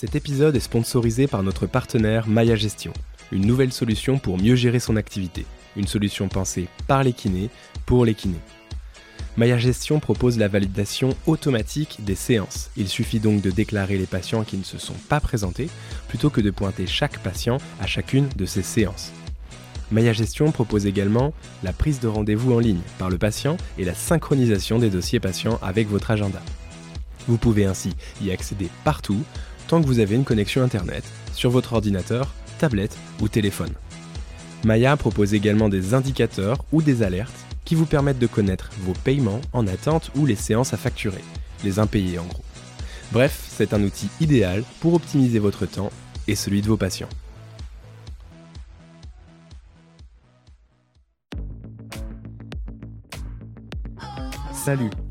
Cet épisode est sponsorisé par notre partenaire Maya Gestion, une nouvelle solution pour mieux gérer son activité. Une solution pensée par les kinés, pour les kinés. Maya Gestion propose la validation automatique des séances. Il suffit donc de déclarer les patients qui ne se sont pas présentés, plutôt que de pointer chaque patient à chacune de ces séances. Maya Gestion propose également la prise de rendez-vous en ligne par le patient et la synchronisation des dossiers patients avec votre agenda. Vous pouvez ainsi y accéder partout, tant que vous avez une connexion Internet, sur votre ordinateur, tablette ou téléphone. Maya propose également des indicateurs ou des alertes qui vous permettent de connaître vos paiements en attente ou les séances à facturer, les impayés en gros. Bref, c'est un outil idéal pour optimiser votre temps et celui de vos patients. Salut,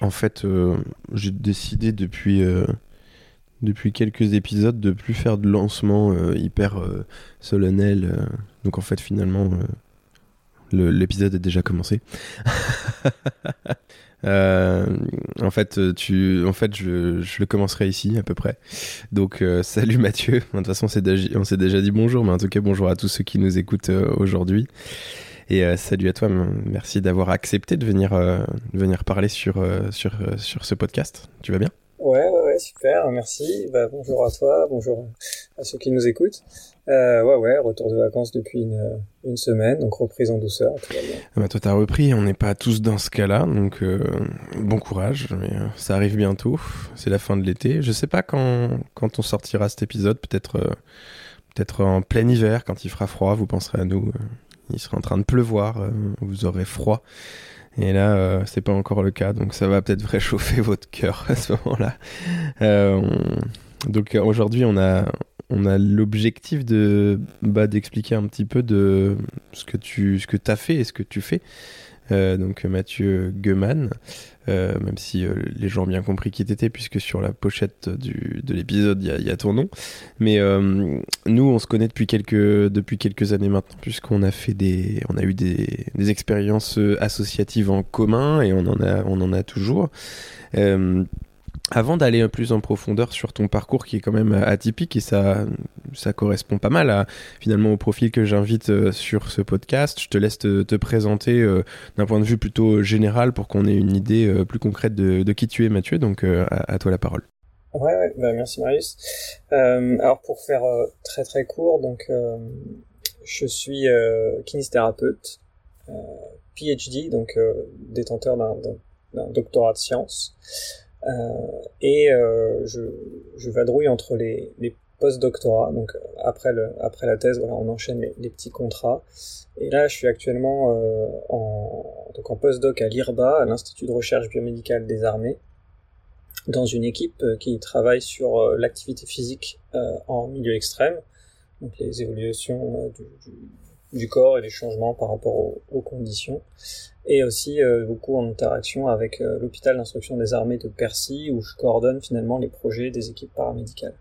En fait, euh, j'ai décidé depuis, euh, depuis quelques épisodes de plus faire de lancement euh, hyper solennel. donc en fait, finalement, l'épisode est déjà commencé. en fait, tu, en fait, je, je, le commencerai ici à peu près. Donc, salut Mathieu. De toute façon, on s'est déjà dit bonjour, mais en tout cas, bonjour à tous ceux qui nous écoutent aujourd'hui. Et euh, salut à toi, merci d'avoir accepté de venir, euh, venir parler sur, euh, sur, sur ce podcast. Tu vas bien? Ouais, ouais, ouais, super, merci. Bah, bonjour à toi, bonjour à ceux qui nous écoutent. ouais, ouais, retour de vacances depuis une, une semaine, donc reprise en douceur, tout va bien. Ah bah toi, t'as repris, on n'est pas tous dans ce cas-là, donc bon courage, mais ça arrive bientôt, c'est la fin de l'été. Je sais pas quand, quand on sortira cet épisode, peut-être peut-être en plein hiver, quand il fera froid, vous penserez à nous il sera en train de pleuvoir, euh, vous aurez froid. Et là, euh, c'est pas encore le cas, donc ça va peut-être réchauffer votre cœur à ce moment-là. Euh, donc aujourd'hui, on a, on a l'objectif de bah, d'expliquer un petit peu de ce que tu ce que as fait et ce que tu fais. Donc Mathieu Gueman, euh, même si euh, les gens ont bien compris qui t'étais, puisque sur la pochette du, de l'épisode, il y, a ton nom. Mais euh, nous, on se connaît depuis quelques, depuis quelques années maintenant, puisqu'on a fait des, on a eu des, des expériences associatives en commun et on en a, on en a toujours. Avant d'aller plus en profondeur sur ton parcours qui est quand même atypique et ça, ça correspond pas mal à, finalement au profil que j'invite euh, sur ce podcast, je te laisse te, présenter euh, d'un point de vue plutôt général pour qu'on ait une idée euh, plus concrète de, qui tu es Mathieu. Donc à, toi la parole. Ouais, ouais bah merci Marius. alors pour faire très très court, donc je suis kinésithérapeute, PhD, donc détenteur d'un doctorat de sciences. Euh, et euh, je, je vadrouille entre les, les post-doctorat, donc euh, après, le, après la thèse, voilà, on enchaîne les, les petits contrats. Et là, je suis actuellement euh, en, donc en post-doc à l'IRBA, à l'Institut de recherche biomédicale des armées, dans une équipe qui travaille sur l'activité physique en milieu extrême, donc les évolutions du, du, du corps et les changements par rapport aux, conditions. Et aussi euh, beaucoup en interaction avec euh, l'hôpital d'instruction des armées de Percy, où je coordonne finalement les projets des équipes paramédicales.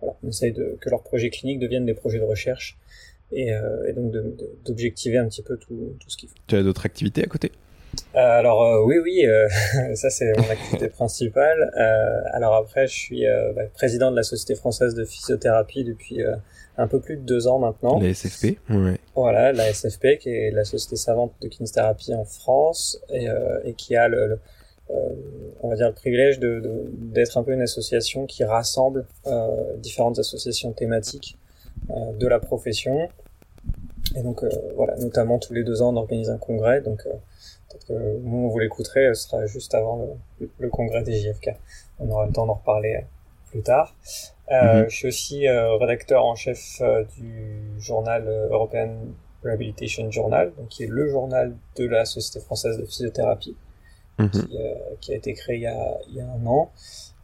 Voilà, on essaye de, que leurs projets cliniques deviennent des projets de recherche et, euh, et donc d'objectiver un petit peu tout, tout ce qu'il faut. Tu as d'autres activités à côté? Alors oui, oui, ça c'est mon activité principale. alors après, je suis bah, président de la Société française de physiothérapie depuis un peu plus de deux ans maintenant. La SFP, ouais. Voilà, la SFP qui est la société savante de kinésithérapie en France et, euh, et qui a le, euh, on va dire le privilège de, d'être un peu une association qui rassemble euh, différentes associations thématiques euh, de la profession. Et donc euh, voilà, notamment tous les deux ans on organise un congrès. Donc peut-être que vous, vous l'écouterez, ce sera juste avant le, le congrès des JFK. On aura le temps d'en reparler plus tard. Euh, mhm. Je suis aussi euh, rédacteur en chef euh, du journal European Rehabilitation Journal, donc qui est le journal de la Société française de physiothérapie, mhm. qui, qui, a été créé il y a, il y a un an.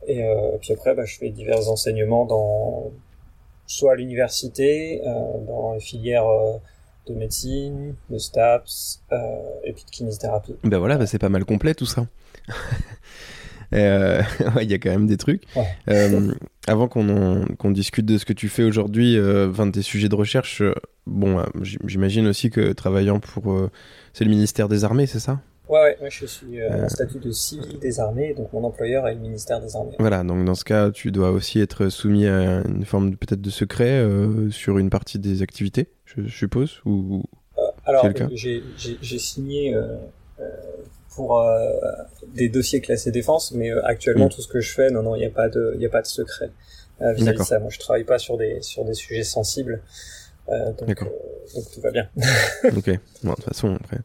Et puis après, bah, je fais divers enseignements dans soit à l'université, dans les filières de médecine, de STAPS et puis de kinésithérapie. Ben voilà, ben c'est pas mal complet tout ça. Euh, il y a quand même des trucs. Euh, avant qu'on discute de ce que tu fais aujourd'hui, euh, de tes sujets de recherche, bon, j'imagine aussi que travaillant pour. c'est le ministère des Armées, c'est ça? Ouais, ouais, je suis en statut de civil des armées, donc mon employeur est le ministère des armées. Voilà, donc dans ce cas, tu dois aussi être soumis à une forme peut-être de secret sur une partie des activités, je, suppose ou, Alors, j'ai signé pour euh, des dossiers classés défense, mais euh, actuellement mm. tout ce que je fais, non, non, il n'y a pas de, il a pas de secret euh, vis-à-vis de ça. Moi, je travaille pas sur des sur des sujets sensibles, donc, donc tout va bien. ok. Bon, de toute façon, après,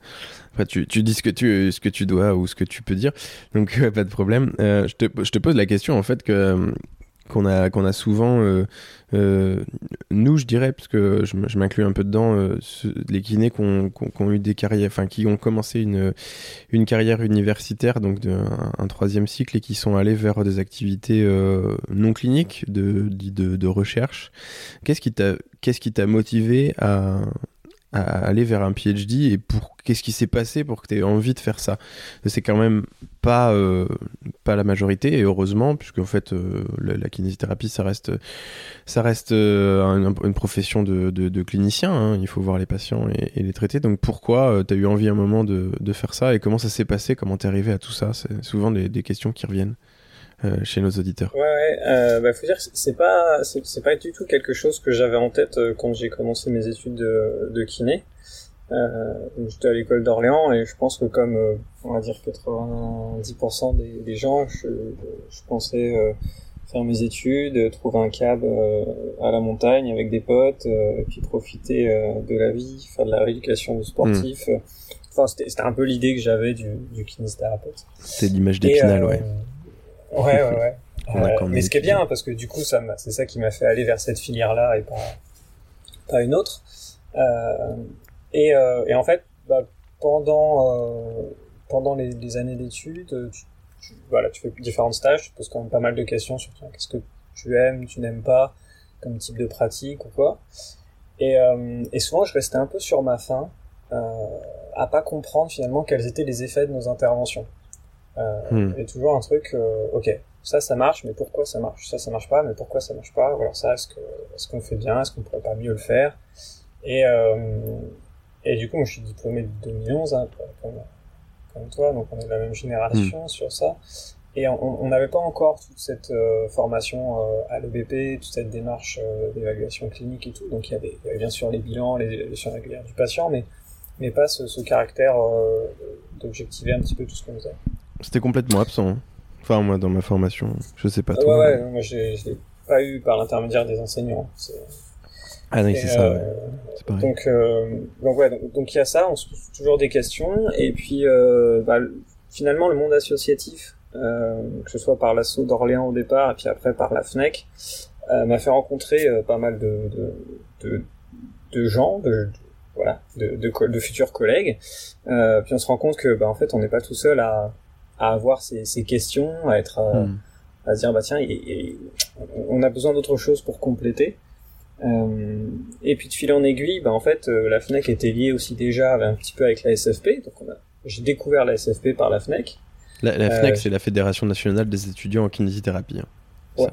après tu, tu dis ce que tu ce que tu dois ou ce que tu peux dire, donc pas de problème. je te je te pose la question en fait que qu'on a qu'on a souvent euh, euh, nous je dirais parce que je, m'inclus un peu dedans euh, les kinés qui ont, eu des carrières enfin qui ont commencé une une carrière universitaire donc de, un, troisième cycle et qui sont allés vers des activités non cliniques de, de de recherche. Qu'est-ce qui t'a t'a motivé à à aller vers un PhD et pour qu'est-ce qui s'est passé pour que tu aies envie de faire ça C'est quand même pas euh, pas la majorité et heureusement puisque en fait euh, la, kinésithérapie ça reste ça reste euh, une profession de, de, clinicien. Hein. il faut voir les patients et, les traiter. Donc pourquoi tu as eu envie un moment de, de faire ça et comment ça s'est passé? Comment t'es arrivé à tout ça? C'est souvent des questions qui reviennent. Euh, chez nos auditeurs. Ouais, ouais euh, bah, faut dire que c'est pas c'est pas du tout quelque chose que j'avais en tête euh, quand j'ai commencé mes études de, de kiné. Euh, J'étais à l'école d'Orléans et je pense que comme euh, on va dire 90% des, des gens, je, je pensais faire mes études, trouver un cab à la montagne avec des potes, et puis profiter de la vie, faire de la rééducation de sportifs. Hmm. Enfin, c'était un peu l'idée que j'avais du, du kinésithérapeute. C'est l'image d'Épinal, ouais. Ouais, ouais, ouais. Euh, mais ce qui est bien, parce que du coup, ça c'est ça qui m'a fait aller vers cette filière-là et pas, pas une autre. Euh, et, euh, et en fait, bah, pendant, euh, pendant les, les années d'études, tu, tu, voilà, tu fais différents stages, tu poses quand même pas mal de questions sur qu'est-ce que tu aimes, tu n'aimes pas, comme type de pratique ou quoi. Et, euh, et souvent, je restais un peu sur ma faim, à pas comprendre finalement quels étaient les effets de nos interventions. Euh, hmm. Et toujours un truc, euh, ok, ça, ça marche, mais pourquoi ça marche? Ça, ça marche pas, mais pourquoi ça marche pas? Ou alors ça, est-ce que est-ce qu'on fait bien? Est-ce qu'on pourrait pas mieux le faire? Et euh, et du coup, moi, je suis diplômé de 2011, hein, comme, comme toi, donc on est de la même génération hmm. sur ça. Et on n'avait pas encore toute cette euh, formation euh, à l'EBP, toute cette démarche euh, d'évaluation clinique et tout. Donc il y, avait, il y avait bien sûr les bilans, les évaluations régulières du patient, mais, mais pas ce, ce caractère d'objectiver un petit peu tout ce qu'on faisait. C'était complètement absent. Hein. Enfin, moi, dans ma formation, je sais pas ah, toi. Ouais, ouais, moi, je l'ai pas eu par l'intermédiaire des enseignants. Ah oui, c'est ça, ouais. Euh, donc, euh, donc, ouais, donc il y a ça, on se pose toujours des questions, et puis, euh, bah, finalement, le monde associatif, euh, que ce soit par l'assaut d'Orléans au départ, et puis après par la FNEC, euh, m'a fait rencontrer euh, pas mal de, de, de, de gens, de, voilà, de, de, de, futurs collègues. Euh, puis on se rend compte que, bah, en fait, on n'est pas tout seul à, à avoir ces, ces questions, à être, euh, hmm. à se dire bah tiens, on a besoin d'autre chose pour compléter. Euh, et puis de fil en aiguille, bah en fait, euh, la Fnec était liée aussi déjà un petit peu avec la SFP. Donc on a, j'ai découvert la SFP par la Fnec. La, la FNEC, c'est la Fédération nationale des étudiants en kinésithérapie. Hein. Ouais.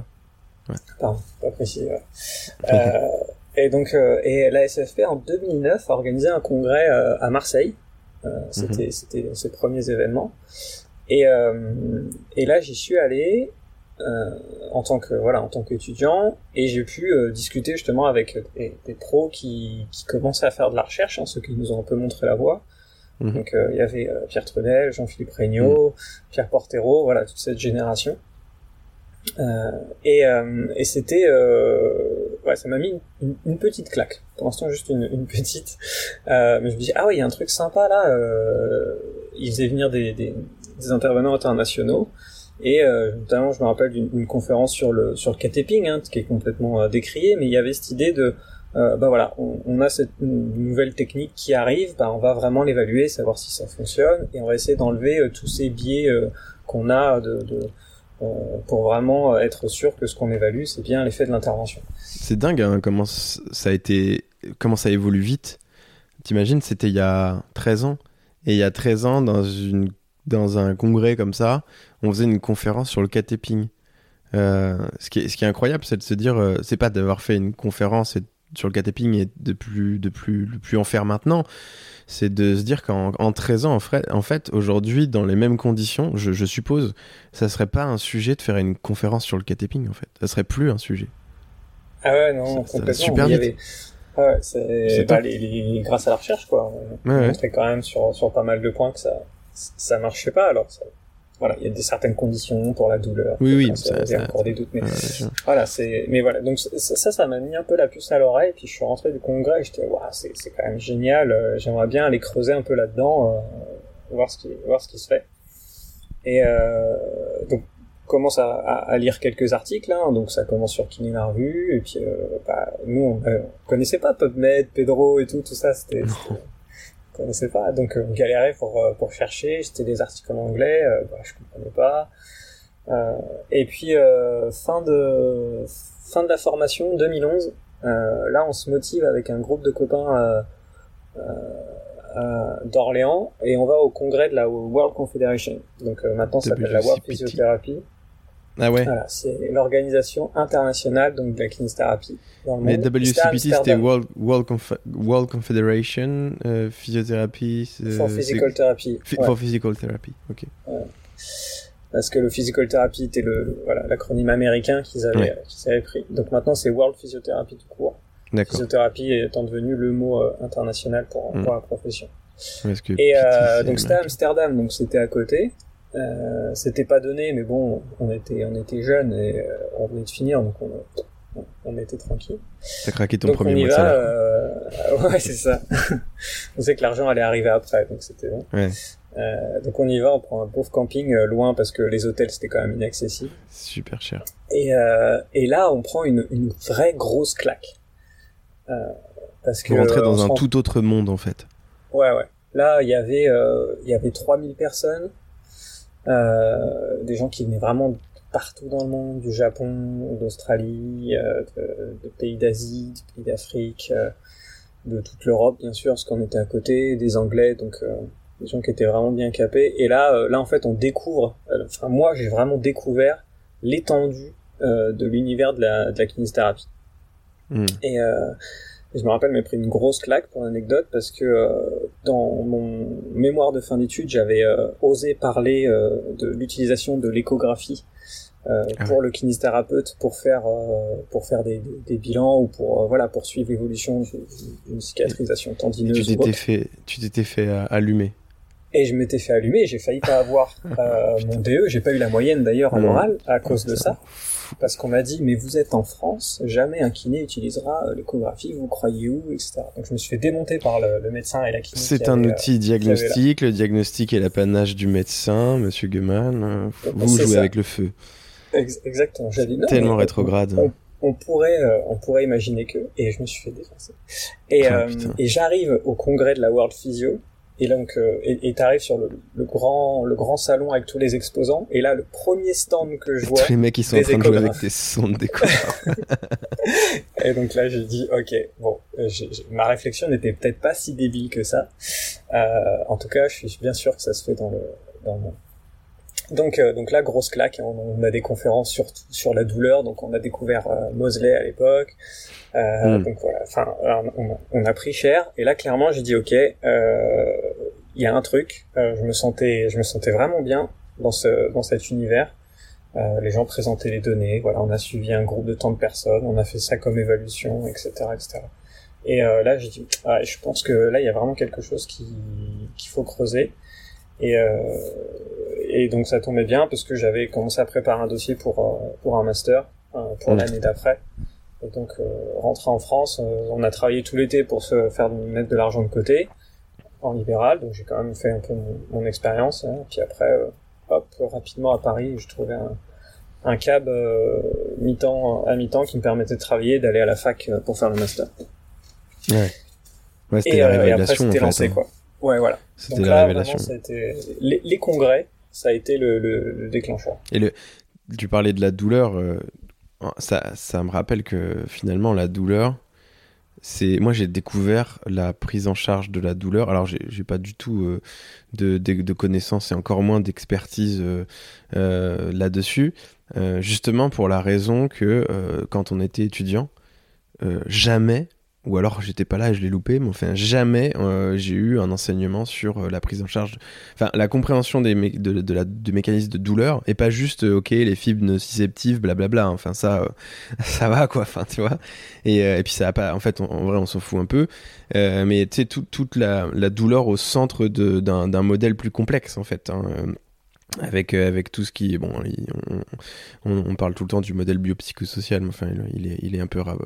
ouais. Pardon, pas précis. Ouais. et donc, et la SFP en 2009 a organisé un congrès à Marseille. c'était, mhm. c'était ses premiers événements. Et, euh, et là, j'y suis allé euh, en tant que voilà, en tant qu'étudiant, et j'ai pu euh, discuter justement avec des, des, pros qui, qui commençaient à faire de la recherche, hein, ceux qui nous ont un peu montré la voie. Mhm. Donc il y avait Pierre Trenel, Jean-Philippe Regnault, mhm. Pierre Portero, voilà toute cette génération. Euh, et, euh, et c'était, euh, ouais, ça m'a mis une, une, petite claque. Pour l'instant, juste une, une petite. mais je me dis, ah ouais, il y a un truc sympa là. ils faisaient venir des, des, des intervenants internationaux. Et euh, notamment, je me rappelle d'une conférence sur le sur le cataping, hein, qui est complètement euh, décrié, mais il y avait cette idée de, euh, bah voilà, on, a cette nouvelle technique qui arrive, bah on va vraiment l'évaluer, savoir si ça fonctionne, et on va essayer d'enlever euh, tous ces biais euh, qu'on a de, de pour vraiment être sûr que ce qu'on évalue, c'est bien l'effet de l'intervention. C'est dingue hein, comment ça a été, comment ça évolue vite. T'imagines, c'était il y a 13 ans. Et il y a 13 ans, dans, une, dans un congrès comme ça, on faisait une conférence sur le catéping. Euh, ce, qui est, ce qui est incroyable, c'est de se dire, euh, c'est pas d'avoir fait une conférence sur le catéping et de plus, de plus, de plus en faire maintenant, c'est de se dire qu'en en 13 ans, en fait, en fait aujourd'hui, dans les mêmes conditions, je, je, suppose, ça serait pas un sujet de faire une conférence sur le catéping, en fait. Ça serait plus un sujet. Ah ouais, non, complètement. super vite. Ouais, c'est bah, les, les, grâce à la recherche, quoi. On ouais, montrait quand même sur, sur pas mal de points que ça, ça marchait pas. Alors, ça, voilà, il y a des certaines conditions pour la douleur. Oui, oui, ça, encore des doutes, mais voilà, c'est, mais voilà. Donc ça, ça m'a mis un peu la puce à l'oreille. Puis je suis rentré du congrès, et j'étais, waouh, c'est, c'est quand même génial. Euh, j'aimerais bien aller creuser un peu là-dedans, euh, voir ce qui, voir ce qui se fait. Et euh, donc commence à, à, lire quelques articles, hein, donc ça commence sur Kinina Revue, et puis euh, bah, nous on, connaissait pas PubMed, Pedro et tout, tout ça, c'était on connaissait pas, donc on galérait pour euh, pour chercher, c'était des articles en anglais, euh, bah, je comprenais pas, euh, et puis fin de fin de la formation 2011, là on se motive avec un groupe de copains d'Orléans et on va au congrès de la World Confederation. Donc maintenant ça s'appelle la World Physiotherapy. Ah ouais. Voilà, c'est l'organisation internationale donc de la kinésithérapie. Mais WCPT c'était World, World, World Confederation euh, Physiothérapie. For Physical Therapy. For Physical Therapy, ok. Parce que le Physical Therapy était le voilà l'acronyme américain qu'ils avaient qu'ils avaient pris. Donc maintenant c'est World Physiotherapy tout court. Physiothérapie étant devenu le mot euh, international pour, mm. pour la profession. Et euh, donc c'était Amsterdam, donc c'était à côté. Euh, c'était pas donné, mais bon, on était, on était jeunes et euh, on venait de finir, donc on, on, était tranquille. T'as craqué ton premier mois de salaire. Euh, ouais, c'est ça. on sait que l'argent allait arriver après, donc c'était bon. Ouais. Euh, donc on y va, on prend un pauvre camping loin parce que les hôtels c'était quand même inaccessible. Super cher. Et, euh, et là on prend une, une vraie grosse claque. parce que on rentrait dans un tout autre monde en fait. Ouais ouais. Là il y avait il y avait 3000 personnes. Euh, des gens qui venaient vraiment partout dans le monde, du Japon, d'Australie, euh, de, pays d'Asie, de pays d'Afrique, euh, de toute l'Europe bien sûr, parce qu'on était à côté, des Anglais, donc des gens qui étaient vraiment bien capés. Et là, là en fait, on découvre. enfin, moi, j'ai vraiment découvert l'étendue de l'univers de la, de la kinésithérapie. Hmm. Et et je me rappelle, m'a pris une grosse claque pour l'anecdote parce que euh, dans mon mémoire de fin d'études, j'avais euh, osé parler euh, de l'utilisation de l'échographie ah pour le kinésithérapeute pour faire pour faire des, des, bilans ou pour voilà pour suivre l'évolution d'une cicatrisation tendineuse. Tu t'étais fait tu t'étais fait allumer. Et je m'étais fait allumer, j'ai failli pas avoir mon DE, j'ai pas eu la moyenne d'ailleurs en oral à cause de ça parce qu'on m'a dit mais vous êtes en France, jamais un kiné utilisera euh, l'échographie, vous croyez où, etc. Donc je me suis fait démonter par le, médecin et la kiné. C'est un outil euh, diagnostique, le diagnostic est l'apanage du médecin, Monsieur Gueman. Vous jouez avec le feu. exactement. J'avais tellement rétrograde. On, pourrait, euh, on pourrait imaginer que, et je me suis fait défoncer. Et, ah, et j'arrive au congrès de la World Physio et donc, euh, et t'arrives sur le, le, grand, le grand salon avec tous les exposants. Et là, le premier stand que je vois, tous les mecs qui sont en train de jouer avec des sons de décor. et donc là, j'ai dit, ok, bon, euh, ma réflexion n'était peut-être pas si débile que ça. Euh, en tout cas, je suis bien sûr que ça se fait dans le, dans le donc, euh, donc là, grosse claque. On, a des conférences sur sur la douleur. Donc, on a découvert euh, Mosley à l'époque. Euh, hmm. Donc voilà. Enfin, on, on, a pris cher. Et là, clairement, j'ai dit ok. Il y a un truc. je me sentais, je me sentais vraiment bien dans ce dans cet univers. les gens présentaient les données. Voilà, on a suivi un groupe de tant de personnes. On a fait ça comme évaluation, etc., etc. Et là, j'ai dit, ah, je pense que là, il y a vraiment quelque chose qui qu'il faut creuser. Et, euh, et donc ça tombait bien parce que j'avais commencé à préparer un dossier pour, euh, pour un master euh, pour l'année d'après. Et donc euh, rentré en France, on a travaillé tout l'été pour se faire mettre de l'argent de côté en libéral, donc j'ai quand même fait un peu mon, expérience. Hein. Puis après, hop, rapidement à Paris, je trouvais un, un cab mi-temps à mi-temps qui me permettait de travailler, d'aller à la fac pour faire le master. Ouais. Ouais, c'était la révélation. Et après, c'était lancé, hein. quoi. Ouais, voilà. C'était la révélation. Vraiment, ça a été... les, les, congrès, ça a été le, le, le déclencheur. Et tu parlais de la douleur. euh, ça, me rappelle que finalement, la douleur, c'est. Moi, j'ai découvert la prise en charge de la douleur. Alors, j'ai pas du tout euh, de, connaissances et encore moins d'expertise euh, là-dessus. Justement, pour la raison que quand on était étudiant, jamais. Ou alors j'étais pas là et je l'ai loupé, mais enfin jamais euh, j'ai eu un enseignement sur euh, la prise en charge enfin la compréhension des de, la du mécanisme de douleur et pas juste euh, ok les fibres nociceptives blablabla enfin ça euh, ça va quoi enfin tu vois. Et, euh, et puis ça a pas en fait on- en vrai on s'en fout un peu. Mais tu sais tout- toute la, la douleur au centre d'un modèle plus complexe en fait hein, avec euh, avec tout ce qui bon il- on, on, parle tout le temps du modèle biopsychosocial mais enfin il est il est un peu ra-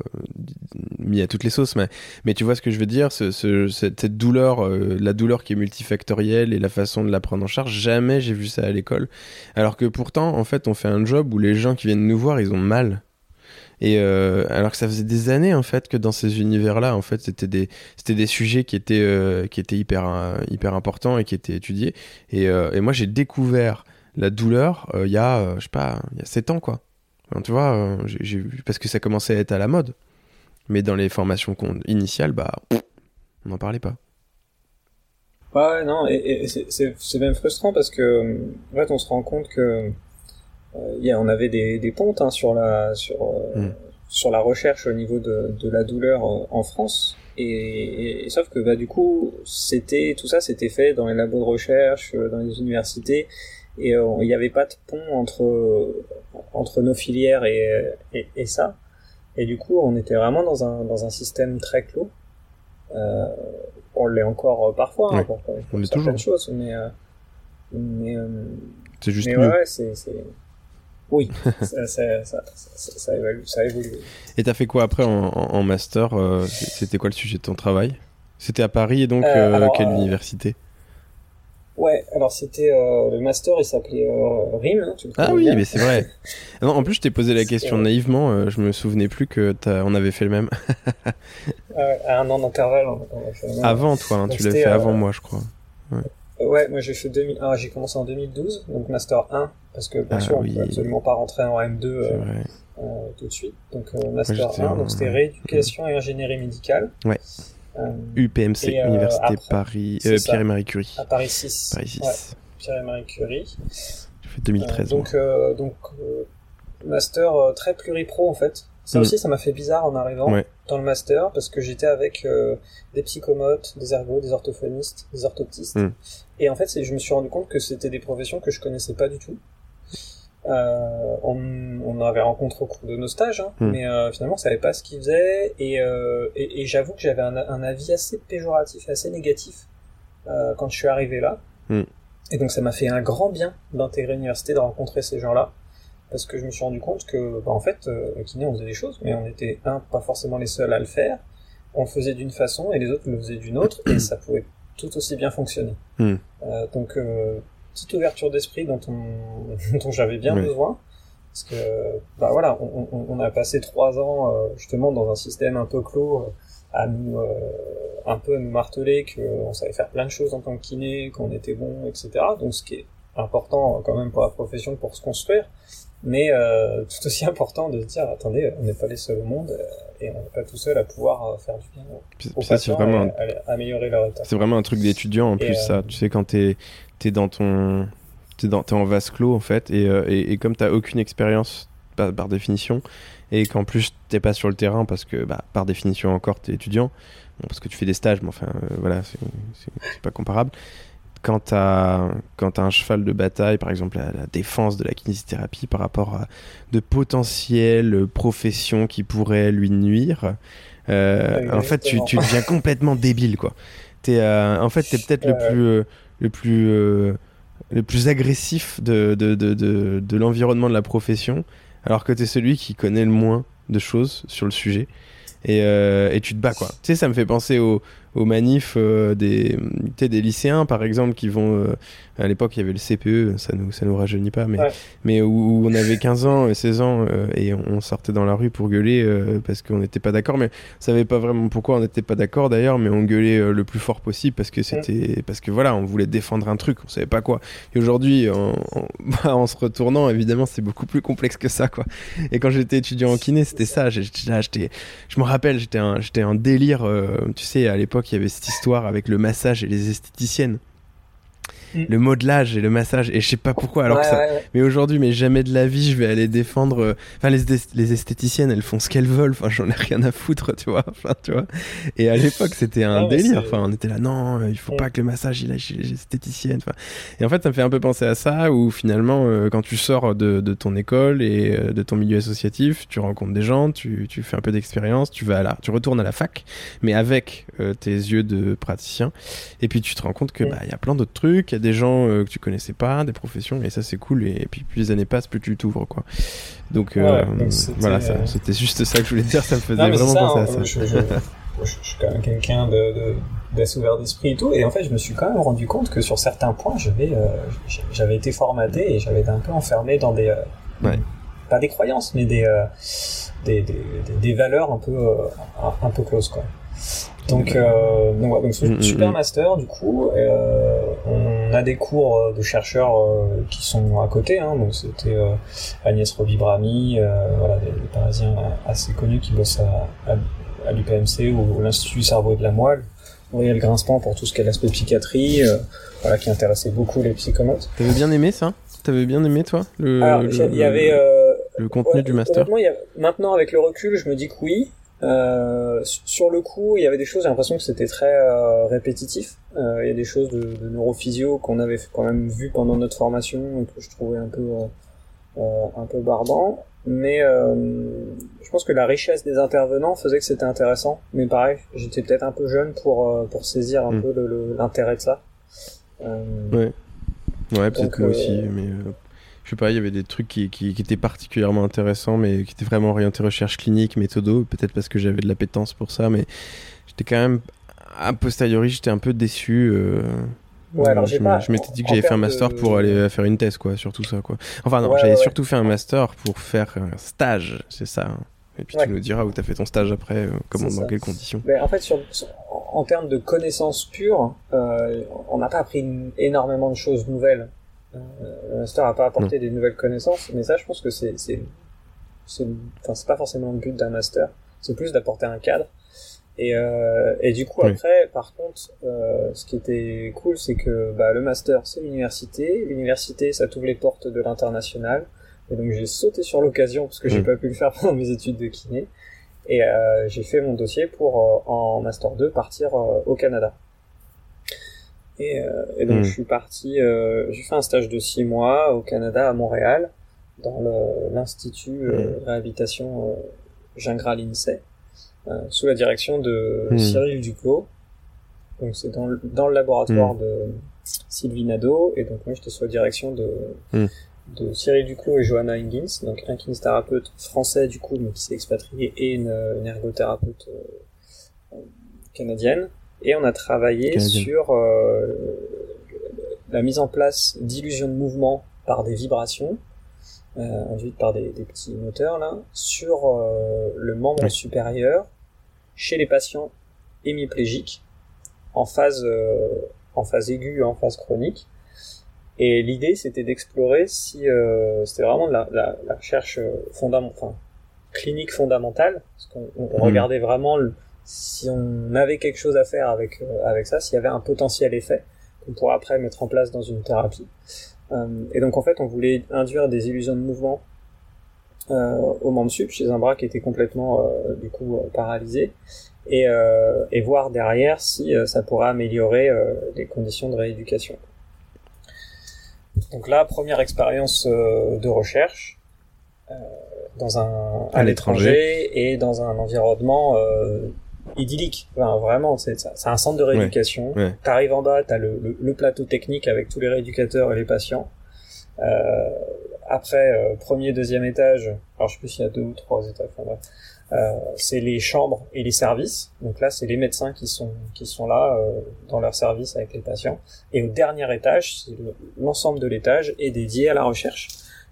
mis à toutes les sauces mais mais tu vois ce que je veux dire ce, ce- cette, cette douleur euh, la douleur qui est multifactorielle et la façon de la prendre en charge jamais j'ai vu ça à l'école. Alors que pourtant en fait on fait un job où les gens qui viennent nous voir ils ont mal et euh, alors que ça faisait des années en fait que dans ces univers-là, en fait, c'était des c'était des sujets qui étaient euh, qui étaient hyper euh, hyper importants et qui étaient étudiés. Et, et moi, j'ai découvert la douleur il y a je sais pas il y a sept ans quoi. Tu vois, j'ai parce que ça commençait à être à la mode. Mais dans les formations initiales, bah on n'en parlait pas. Ouais, non, et, et c'est- même frustrant parce que, en fait, on se rend compte que y a- on avait des, des pontes hein, sur la sur euh, Mm. sur la recherche au niveau de, de la douleur euh, en France. Et, et- et sauf que bah du coup, c'était tout ça, c'était fait dans les labos de recherche, euh, dans les universités, et euh, il n'y avait pas de pont entre entre nos filières et, et, ça. Et du coup, on était vraiment dans un dans un système très clos. Euh, on l'est encore euh, parfois hein, Ouais, pour, pour on l'est certaines toujours. choses, mais euh, mais, euh, C'est juste mais mieux. ouais, c'est oui, ça, ça, ça, ça, ça évolue, ça évolue. Et t'as fait quoi après en, master euh, C'était quoi le sujet de ton travail? C'était à Paris et donc Euh, euh, alors, quelle euh, université? Ouais, alors c'était euh, le master, il s'appelait RIM. hein, tu Ah oui, bien. mais c'est vrai. Non, en plus, je t'ai posé la question naïvement. je me souvenais plus que on avait fait le même. Euh, à un an d'intervalle. on- on a fait le même. Avant toi, hein, tu l'as fait avant moi, je crois. Euh, Ouais, moi j'ai fait 2000. Ah, j'ai commencé en 2012, donc master 1, parce que bien Ah sûr, oui. on peut absolument pas rentrer en M2 C'est euh, euh, tout de suite. Donc euh, master j'étais 1, en- donc c'était rééducation et ingénierie médicale. Ouais. UPMC, Et, Université après, Paris. Pierre et Marie Curie. à Paris 6. Paris 6. Ouais, Pierre et Marie Curie. J'ai fait 2013. Euh, donc, donc master très pluripro en fait. Ça Mm. aussi, ça m'a fait bizarre en arrivant Ouais. dans le master parce que j'étais avec euh, des psychomotes, des ergots, des orthophonistes, des orthoptistes. Mm. Et en fait, je me suis rendu compte que c'était des professions que je connaissais pas du tout. Euh, on, on avait rencontré au cours de nos stages, hein, Mm. mais euh, finalement, on savait pas ce qu'ils faisaient. Et, euh, et, et j'avoue que j'avais un, un avis assez péjoratif, assez négatif quand je suis arrivé là. Mm. Et donc ça m'a fait un grand bien d'intégrer l'université, de rencontrer ces gens-là, parce que je me suis rendu compte que, bah, en fait, au kiné, on faisait des choses, mais on était, un, pas forcément les seuls à le faire, on le faisait d'une façon, et les autres le faisaient d'une autre, et ça pouvait tout aussi bien fonctionner. Hmm. Donc, petite ouverture d'esprit dont, on, dont j'avais bien besoin, parce que, bah voilà, on, on, on a passé trois ans, euh, justement, dans un système un peu clos, euh, à nous, euh, un peu à nous marteler qu'on savait faire plein de choses en tant que kiné, qu'on était bon, etc. Donc ce qui est important quand même pour la profession pour se construire, mais euh, tout aussi important de se dire attendez, on n'est pas les seuls au monde euh, et on n'est pas tout seul à pouvoir euh, faire du bien aux ça, c'est patients vraiment, un- et à- à améliorer leur état. c'est vraiment un truc d'étudiant en Et, plus, euh, ça. Tu sais, quand t'es es dans ton. T'es dans- en vase clos, en fait, et, et, et comme t'as aucune expérience par, par définition, et qu'en plus t'es pas sur le terrain parce que, bah, par définition encore, t'es étudiant, bon, parce que tu fais des stages, mais enfin, voilà, c'est pas comparable. Quand t'as quand t'as un cheval de bataille, par exemple la, la défense de la kinésithérapie par rapport à de potentielles professions qui pourraient lui nuire, euh, en fait tu, tu deviens complètement débile quoi. T'es, euh, en fait t'es peut-être le plus euh, le plus le plus agressif de, de, de, de, de l'environnement de la profession, alors que t'es celui qui connaît le moins de choses sur le sujet. Et, euh, et tu te bats quoi. Tu sais, ça me fait penser au, aux manifs des, des lycéens, par exemple, qui vont à l'époque, il y avait le CPE, ça nous, ça nous rajeunit pas, mais, mais où, on avait 15 ans, 16 ans, euh, et on sortait dans la rue pour gueuler euh, parce qu'on n'était pas d'accord. Mais on savait pas vraiment pourquoi on n'était pas d'accord d'ailleurs, mais on gueulait euh, le plus fort possible parce que c'était, parce que voilà, on voulait défendre un truc, on savait pas quoi. Et aujourd'hui, en, bah, en, se retournant, évidemment, c'est beaucoup plus complexe que ça, quoi. Et quand j'étais étudiant en kiné, c'était ça. J'étais, je me rappelle, j'étais un, j'étais un délire. tu sais, à l'époque, il y avait cette histoire avec le massage et les esthéticiennes. Mm. le modelage et le massage et je sais pas pourquoi alors que ça mais aujourd'hui mais jamais de la vie je vais aller défendre euh, enfin les, les esthéticiennes elles font ce qu'elles veulent enfin j'en ai rien à foutre tu vois enfin tu vois et à l'époque c'était un délire enfin on était là non euh, il faut mm. pas que le massage il aille chez les esthéticiennes enfin et en fait ça me fait un peu penser à ça où finalement euh, quand tu sors de, de, ton école et de ton milieu associatif tu rencontres des gens tu, tu fais un peu d'expérience tu vas là tu retournes à la fac mais avec tes yeux de praticien et puis tu te rends compte que mm. bah il y a plein d'autres trucs des gens euh, que tu connaissais pas, des professions, et ça c'est cool. Et, puis plus les années passent, plus tu t'ouvres, quoi. Donc, euh, voilà, euh, c'était juste ça que je voulais dire. Ça me faisait vraiment penser à ça. Je, suis quand même quelqu'un de, d'assez ouvert d'esprit et tout, et en fait, je me suis quand même rendu compte que sur certains points, j'avais, j'avais été formaté et j'avais été un peu enfermé dans des, pas des croyances, mais des, des, des, des, valeurs un peu, un peu closes, quoi. Donc, euh, donc, donc mm, mm, super mm. master du coup. Euh, on a des cours euh, de chercheurs euh, qui sont à côté. Hein, donc c'était euh, Agnès Roby-Brami, voilà des, Parisiens assez connus qui bossent à, à, l'UPMC ou, l'Institut du cerveau et de la moelle. Auriel Grinspan pour tout ce qui est l'aspect psychiatrie, voilà qui intéressait beaucoup les psychomotes. T'avais bien aimé ça? T'avais bien aimé toi le, Alors, il y avait le contenu du master? maintenant avec le recul, je me dis que oui. Euh, sur le coup, il y avait des choses, j'ai l'impression que c'était très euh, répétitif. Euh, il y a des choses de, de neurophysio qu'on avait quand même vu pendant notre formation et que je trouvais un peu euh, un peu barbant. Mais je pense que la richesse des intervenants faisait que c'était intéressant. Mais pareil, j'étais peut-être un peu jeune pour pour saisir un mm. peu l'intérêt de ça. ouais, ouais, peut-être moi aussi, mais je sais pas, il y avait des trucs qui, qui, étaient particulièrement intéressants, mais qui étaient vraiment orientés recherche clinique, méthodo, peut-être parce que j'avais de l'appétence pour ça, mais j'étais quand même, a posteriori, j'étais un peu déçu. Euh, ouais, alors je, m'étais dit que j'avais fait un master pour aller faire une thèse, quoi, surtout ça, quoi. Enfin, non, j'avais surtout fait un master pour faire un stage, c'est ça. Hein. Et puis tu nous diras où tu as fait ton stage après, euh, comment, dans quelles conditions. Mais en fait, sur, en termes de connaissances pures, euh, on n'a pas appris énormément de choses nouvelles le euh, master n'a pas apporté des nouvelles connaissances, mais ça, je pense que c'est, c'est, c'est, enfin, c'est pas forcément le but d'un master. C'est plus d'apporter un cadre. Et, euh, et du coup, après, par contre, euh, ce qui était cool, c'est que bah, le master, c'est l'université. L'université, ça t'ouvre les portes de l'international. Et donc, j'ai sauté sur l'occasion parce que j'ai mm. pas pu le faire pendant mes études de kiné. Et euh, j'ai fait mon dossier pour, euh, en master 2, partir euh, au Canada. Et, euh, et donc hmm. je suis parti, euh, j'ai fait un stage de six mois au Canada, à Montréal, dans l'institut euh, hmm. réhabilitation euh, Gingras l'INSEE, euh, sous la direction de hmm. Cyril Duclos. Donc c'est dans, le, dans le laboratoire de Sylvie Nadeau, et donc moi j'étais sous la direction de, de Cyril Duclos et Johanna Higgins, donc un kinésithérapeute français du coup, mais qui s'est expatrié, et une, une ergothérapeute canadienne et on a travaillé sur euh, la mise en place d'illusions de mouvement par des vibrations euh, induites par des, des, petits moteurs là sur euh, le membre supérieur chez les patients hémiplégiques en phase euh, en phase aiguë en phase chronique. Et l'idée c'était d'explorer si euh, c'était vraiment de la, la, la recherche fondamentale enfin, clinique fondamentale parce qu'on on mmh. regardait vraiment le, si on avait quelque chose à faire avec euh, avec ça, s'il y avait un potentiel effet qu'on pourrait après mettre en place dans une thérapie. Euh, et donc en fait, on voulait induire des illusions de mouvement euh, au membre sup chez un bras qui était complètement du coup paralysé et, et voir derrière si ça pourrait améliorer les conditions de rééducation. Donc là, première expérience de recherche dans un à, l'étranger et dans un environnement idyllique. vraiment, c'est un centre de rééducation. T'arrives en bas, t'as le, le, plateau technique avec tous les rééducateurs et les patients. Euh, après, euh, premier, deuxième étage, alors je sais plus s'il y a deux ou trois étages, enfin, Euh, c'est les chambres et les services. Donc là, c'est les médecins qui sont qui sont là euh, dans leur service avec les patients. Et au dernier étage, l'ensemble de l'étage est dédié à la recherche.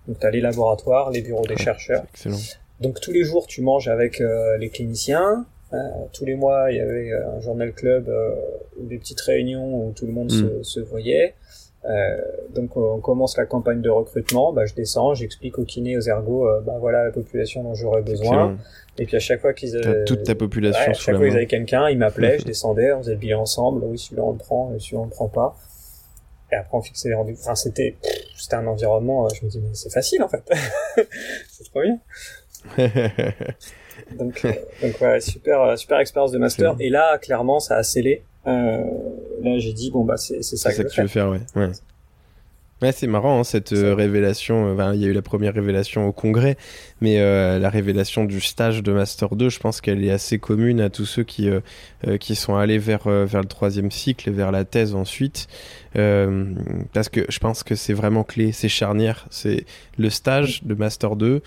Donc tu as les laboratoires, les bureaux des chercheurs. Excellent. Donc tous les jours, tu manges avec euh, les cliniciens. Euh, tous les mois, il y avait un journal club ou des petites réunions où tout le monde se, mm. se, voyait. Euh, donc on commence la campagne de recrutement, bah, je descends, j'explique aux kinés, aux ergots, bah voilà la population dont j'aurais besoin. Et puis à chaque fois qu'ils avaient... toute ta population ouais, à chaque fois qu'ils avaient quelqu'un, ils m'appelaient, je descendais, on faisait le bilan ensemble, oui celui-là on le prend, et celui-là on le prend pas. Et après on fixait les rendez-vous. Enfin c'était c'était un environnement, je me dis mais c'est facile en fait, c'est trop bien. donc euh, donc ouais super super expérience de master. Et là clairement ça a scellé. Euh, là j'ai dit bon bah c'est c'est ça, que, que tu veux faire ouais. ouais. Ouais, c'est marrant hein, cette euh, révélation. Euh, il y a eu la première révélation au congrès, mais euh, la révélation du stage de Master 2, je pense qu'elle est assez commune à tous ceux qui, qui sont allés vers, vers le troisième cycle vers la thèse ensuite. parce que je pense que c'est vraiment clé, c'est charnière. C'est le stage de Master 2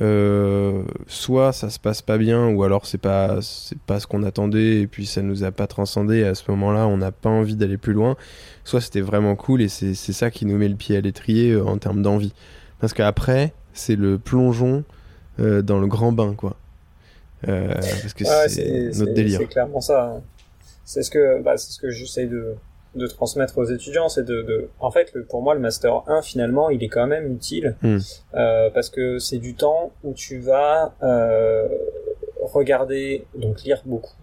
euh, soit ça se passe pas bien ou alors c'est pas c'est pas ce qu'on attendait et puis ça nous a pas transcendé à ce moment-là on n'a pas envie d'aller plus loin. Soit c'était vraiment cool et c'est ça qui nous met le pied à l'étrier euh, en termes d'envie. Parce qu'après c'est le plongeon euh, dans le grand bain quoi. Parce que c'est notre délire. c'est clairement ça hein. c'est ce que bah, c'est ce que j'essaye de de transmettre aux étudiants, c'est de, de, en fait, le, pour moi, le master 1 finalement, il est quand même utile hmm. euh, parce que c'est du temps où tu vas euh, regarder, donc lire beaucoup,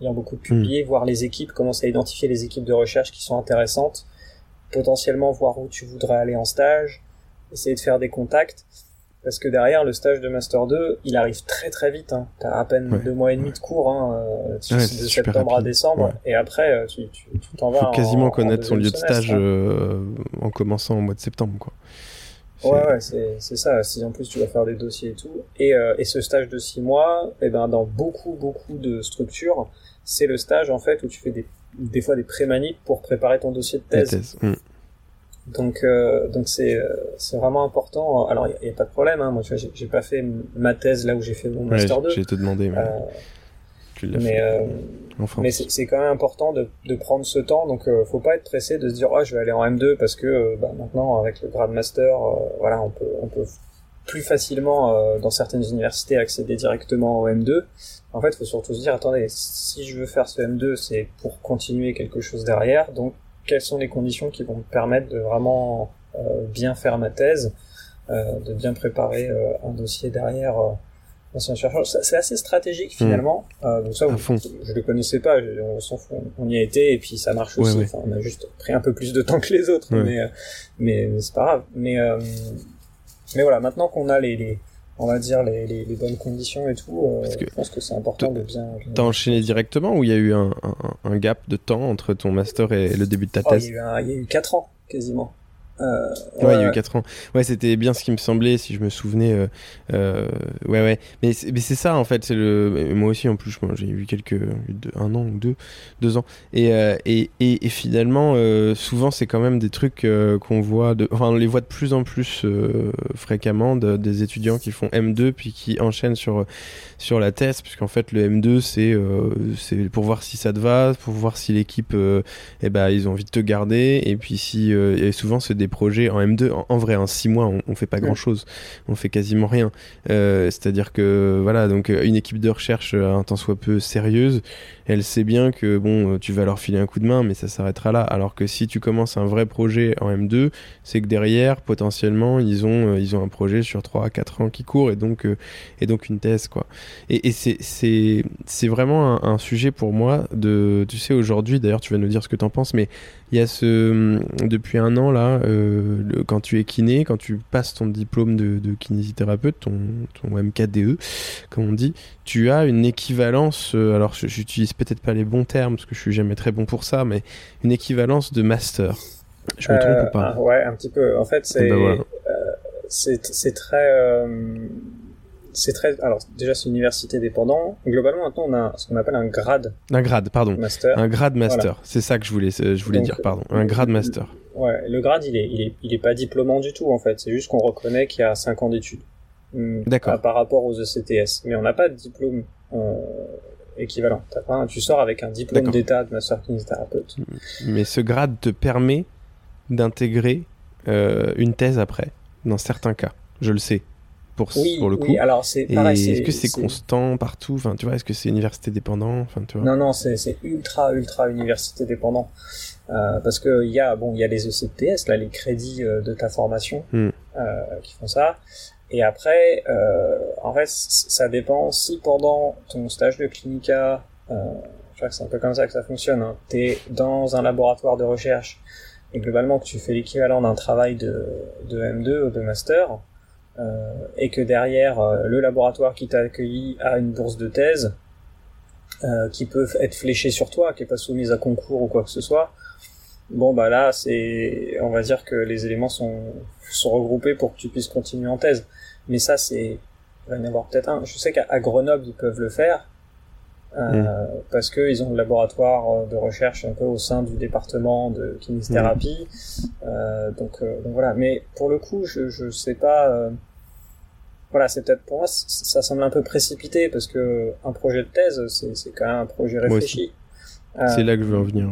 lire beaucoup, publier, hmm. voir les équipes, commencer à identifier les équipes de recherche qui sont intéressantes, potentiellement voir où tu voudrais aller en stage, essayer de faire des contacts. Parce que derrière, le stage de Master 2, il arrive très très vite. Hein. T'as à peine deux mois et demi de cours, hein, euh, de septembre à décembre. Et après, euh, tu t'en vas. Faut quasiment connaître son lieu de stage hein. euh, en commençant au mois de septembre, quoi. Ouais, ouais, c'est ça. Si en plus tu vas faire des dossiers et tout. Et, euh, et ce stage de six mois, eh ben, dans beaucoup, beaucoup de structures, c'est le stage en fait où tu fais des, des fois des pré-manips pour préparer ton dossier de thèse. thèse. Hmm. Donc, euh, donc c'est euh, c'est vraiment important. Alors, il n'y a, pas de problème. Hein. Moi, tu vois, j'ai pas fait ma thèse là où j'ai fait mon master 2. J'ai te demandé, mais euh, tu fait. Euh, mais c'est quand même important de, de prendre ce temps. Donc, euh, faut pas être pressé de se dire, oh, je vais aller en M2 parce que bah, maintenant, avec le grade master, voilà, on peut on peut plus facilement dans certaines universités accéder directement au M2. En fait, faut surtout se dire, attendez, si je veux faire ce M2, c'est pour continuer quelque chose derrière. Donc, quelles sont les conditions qui vont me permettre de vraiment euh, bien faire ma thèse, euh, de bien préparer euh, un dossier derrière. C'est assez stratégique finalement. Mmh. donc ça, je le connaissais pas. on s'en fout. On y a été et puis ça marche aussi. Enfin, on a juste pris un peu plus de temps que les autres, mais mais, mais c'est pas grave. Mais mais voilà, maintenant qu'on a les, les on va dire les, les, les, bonnes conditions et tout. Euh, je pense que c'est important de bien. T'as enchaîné directement ou il y a eu un, un, un, gap de temps entre ton master et le début de ta oh, thèse il, y a eu il y a eu 4 ans quasiment. Euh, ouais, il y a eu 4 ans. Ouais, c'était bien ce qui me semblait, si je me souvenais. Euh, euh, ouais, ouais. Mais c'est ça, en fait. c'est le Moi aussi, en plus, j'ai eu quelques. un an ou deux, deux ans. Et, euh, et, et, et, finalement, souvent, c'est quand même des trucs qu'on voit. De... Enfin, on les voit de plus en plus fréquemment de, des étudiants qui font M2 puis qui enchaînent sur, sur la thèse, puisqu'en fait, le M2, c'est c'est pour voir si ça te va, pour voir si l'équipe, eh ben, ils ont envie de te garder. Et puis, si. et souvent, c'est des projets en M2. En, vrai, en 6 mois, on, fait pas grand chose. On fait quasiment rien. Euh, c'est-à-dire que, voilà, donc euh, une équipe de recherche euh, un tant soit peu sérieuse, elle sait bien que, bon, tu vas leur filer un coup de main, mais ça s'arrêtera là. Alors que si tu commences un vrai projet en M2, c'est que derrière, potentiellement, ils ont, ils ont un projet sur 3 à 4 ans qui court et donc, et donc une thèse, quoi. Et, et c'est vraiment un, un, sujet pour moi de, tu sais, aujourd'hui, d'ailleurs, tu vas nous dire ce que tu en penses, mais il y a ce, depuis un an là, euh, quand tu es kiné, quand tu passes ton diplôme de, kinésithérapeute, ton, ton MKDE, comme on dit, tu as une équivalence, euh, alors j'utilise peut-être pas les bons termes parce que je suis jamais très bon pour ça, mais une équivalence de master. Je me trompe ou pas? Euh, Ouais, un petit peu. En fait, c'est ben c'est très c'est très. Alors déjà, c'est université dépendant. Globalement, maintenant, on a ce qu'on appelle un grade. Un grade, pardon. Master. Un grade master. C'est ça que je voulais, je voulais dire, pardon. Un grade master. Ouais, le grade, il est, il est, il est pas diplômant du tout en fait. C'est juste qu'on reconnaît qu'il y a 5 ans d'études. mm, par rapport aux ECTS. Mais on n'a pas de diplôme euh, équivalent. tu sors avec un diplôme d'état de master kinésithérapeute. Mais ce grade te permet d'intégrer euh, une thèse après, dans certains cas. Je le sais. Pour, pour le coup. Oui, alors c'est Est-ce que c'est constant partout? Enfin, tu vois, est-ce que c'est université dépendant? Enfin, tu vois Non, non, c'est ultra, ultra université dépendant. Euh, parce que il y a bon il y a les ECTS là les crédits euh, de ta formation hmm. euh, qui font ça et après euh, en fait ça dépend si pendant ton stage de clinica je crois que c'est un peu comme ça que ça fonctionne hein, t'es dans un laboratoire de recherche et globalement que tu fais l'équivalent d'un travail de, de M2 ou de master et que derrière le laboratoire qui t'a accueilli a une bourse de thèse qui peut être fléchée sur toi, qui est pas soumise à concours ou quoi que ce soit, Bon bah là c'est on va dire que les éléments sont sont regroupés pour que tu puisses continuer en thèse. Mais ça c'est il va y en avoir peut-être un. Je sais qu'à Grenoble ils peuvent le faire euh, mm. parce que ils ont le laboratoire de recherche un peu au sein du département de kinésithérapie. Mm. Euh, donc, euh, donc voilà. Mais pour le coup je je sais pas. Euh, voilà, c'est peut-être pour moi ça semble un peu précipité parce que un projet de thèse c'est c'est quand même un projet réfléchi. C'est là que je veux en venir,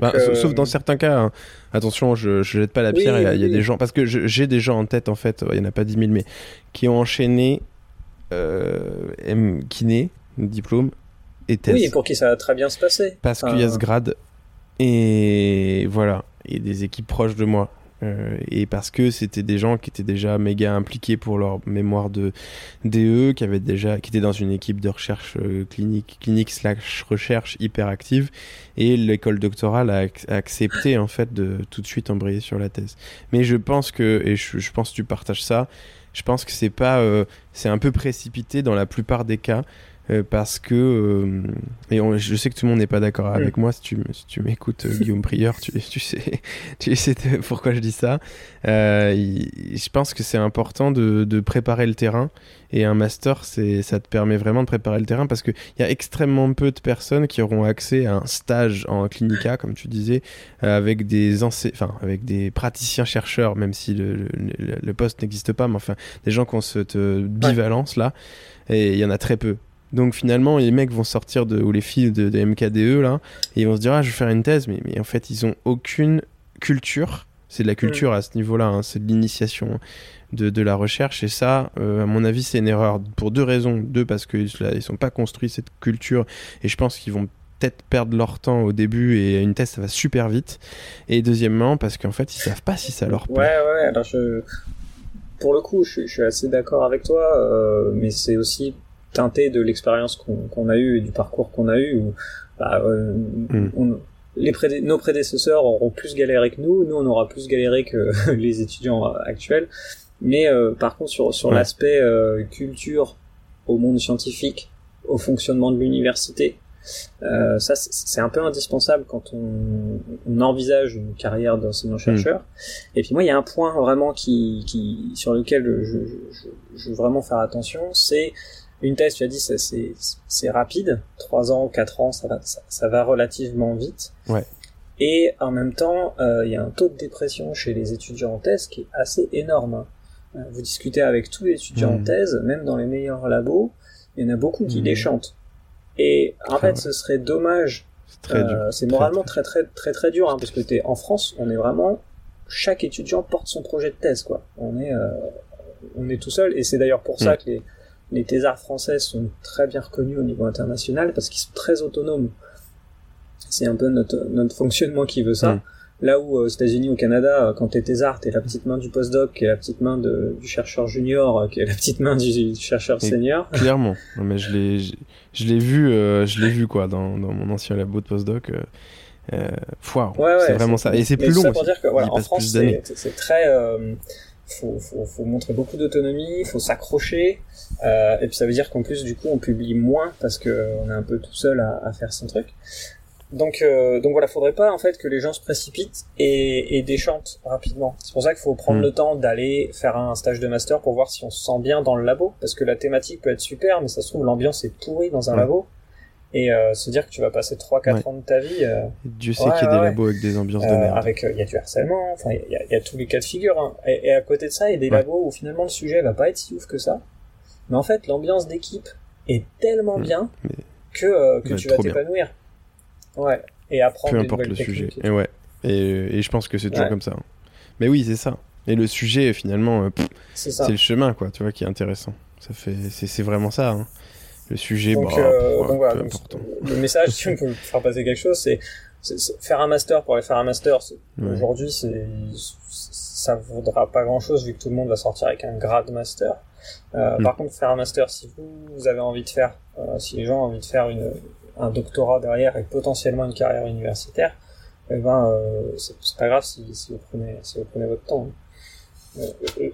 bah, Sauf dans euh, certains cas, hein. attention, je, je jette pas la pierre, il y a, des gens, parce que j'ai des gens en tête, en fait, il y en a pas 10 000, mais qui ont enchaîné euh, M kiné, diplôme, et thèse. Oui, pour qui ça va très bien se passer. Parce qu'il y a ce grade, et voilà, et des équipes proches de moi. Euh, et parce que c'était des gens qui étaient déjà méga impliqués pour leur mémoire de DE, qui avaient déjà, qui étaient dans une équipe de recherche euh, clinique, clinique slash recherche hyper active, et l'école doctorale a, accepté en fait de tout de suite embrayer sur la thèse. Mais je pense que, et je, pense que tu partages ça, je pense que c'est pas, euh, c'est un peu précipité dans la plupart des cas. Euh, parce que euh, et je sais que tout le monde n'est pas d'accord avec moi si tu, si tu m'écoutes euh, Guillaume Prieur tu, tu sais tu sais pourquoi je dis ça. Je pense que c'est important de, de, préparer le terrain. Et un master c'est ça te permet vraiment de préparer le terrain parce que il y a extrêmement peu de personnes qui auront accès à un stage en clinica comme tu disais avec des enfin avec des praticiens chercheurs même si le, le, le poste n'existe pas mais enfin des gens qui ont cette bivalence là et il y en a très peu donc finalement, les mecs vont sortir de, ou les filles de, MKDE là, et ils vont se dire ah je vais faire une thèse, mais, en fait ils ont aucune culture. C'est de la culture à ce niveau-là, hein. c'est de l'initiation de, de, la recherche et ça, euh, à mon avis, c'est une erreur pour deux raisons. Deux parce qu'ils ils sont pas construits cette culture et je pense qu'ils vont peut-être perdre leur temps au début et une thèse ça va super vite. Et deuxièmement parce qu'en fait ils savent pas si ça leur plaît. Ouais ouais. Alors je, pour le coup, je, je suis assez d'accord avec toi, euh, mais c'est aussi teinté de l'expérience qu'on a eue et du parcours qu'on a eu où bah, euh, mm. les nos prédécesseurs auront plus galéré que nous, nous on aura plus galéré que les étudiants actuels. Mais euh, par contre sur, sur l'aspect euh, culture au monde scientifique, au fonctionnement de l'université, ça c'est un peu indispensable quand on, on envisage une carrière d'enseignant-chercheur. Mm. Et puis moi il y a un point vraiment qui, qui sur lequel je, je, je veux vraiment faire attention, c'est une thèse, tu as dit, c'est rapide, 3 ans, 4 ans, ça va, ça, va relativement vite. Ouais. Et en même temps, euh, il y a un taux de dépression chez les étudiants en thèse qui est assez énorme. Hein. Euh, vous discutez avec tous les étudiants en mmh. thèse, même dans les meilleurs labos, il y en a beaucoup qui mmh. chantent. Et en fait, ce serait dommage. C'est euh, moralement très très très très, dur, hein, parce que es en France, on est vraiment chaque étudiant porte son projet de thèse, quoi. On est on est tout seul, et c'est d'ailleurs pour ça mmh. que les les thésards français sont très bien reconnus au niveau international parce qu'ils sont très autonomes. C'est un peu notre, notre fonctionnement qui veut ça. Mm. Là où euh, aux États-Unis, au Canada, euh, quand t'es thésard, t'es la petite main du postdoc, qui est la petite main de, du chercheur junior, euh, qui est la petite main du, chercheur senior. Clairement. mais je l'ai, je, l'ai vu, je l'ai vu quoi dans, dans mon ancien labo de postdoc. Euh, c'est vraiment ça. Et c'est plus long. pour dire que voilà, en France, c'est très faut, faut, faut montrer beaucoup d'autonomie, faut s'accrocher, euh, et puis ça veut dire qu'en plus du coup on publie moins parce que on est un peu tout seul à, à faire son truc. Donc euh, donc voilà, faudrait pas en fait que les gens se précipitent et, et déchantent rapidement. C'est pour ça qu'il faut prendre hmm. le temps d'aller faire un stage de master pour voir si on se sent bien dans le labo, parce que la thématique peut être super, mais ça se trouve l'ambiance est pourrie dans un labo. Et euh, se dire que tu vas passer 3-4 ans de ta vie. Euh, Dieu sait qu'il y a des labos avec des ambiances de merde. Avec, il y a du harcèlement, enfin, il y a, y a, tous les cas de figure. Hein. Et, à côté de ça, il y a des labos où finalement le sujet va pas être si ouf que ça. Mais en fait, l'ambiance d'équipe est tellement mmh. bien que, que tu vas t'épanouir. Ouais. Et apprendre Peu importe le sujet. Et ouais. Et, et, je pense que c'est toujours comme ça. Hein. Mais oui, c'est ça. Et le sujet, finalement, c'est le chemin, quoi, tu vois, qui est intéressant. Ça fait, c'est vraiment ça. Hein. Le sujet, donc, bah, euh, donc voilà, le message, si on peut faire passer quelque chose, c'est faire un master pour aller faire un master. Aujourd'hui, c'est ça vaudra pas grand chose vu que tout le monde va sortir avec un grade master. Euh, mm. Par contre, faire un master, si vous, vous avez envie de faire, euh, si les gens ont envie de faire une, un doctorat derrière et potentiellement une carrière universitaire, eh ben, euh, c'est pas grave si, si, vous prenez, si vous prenez votre temps. Euh,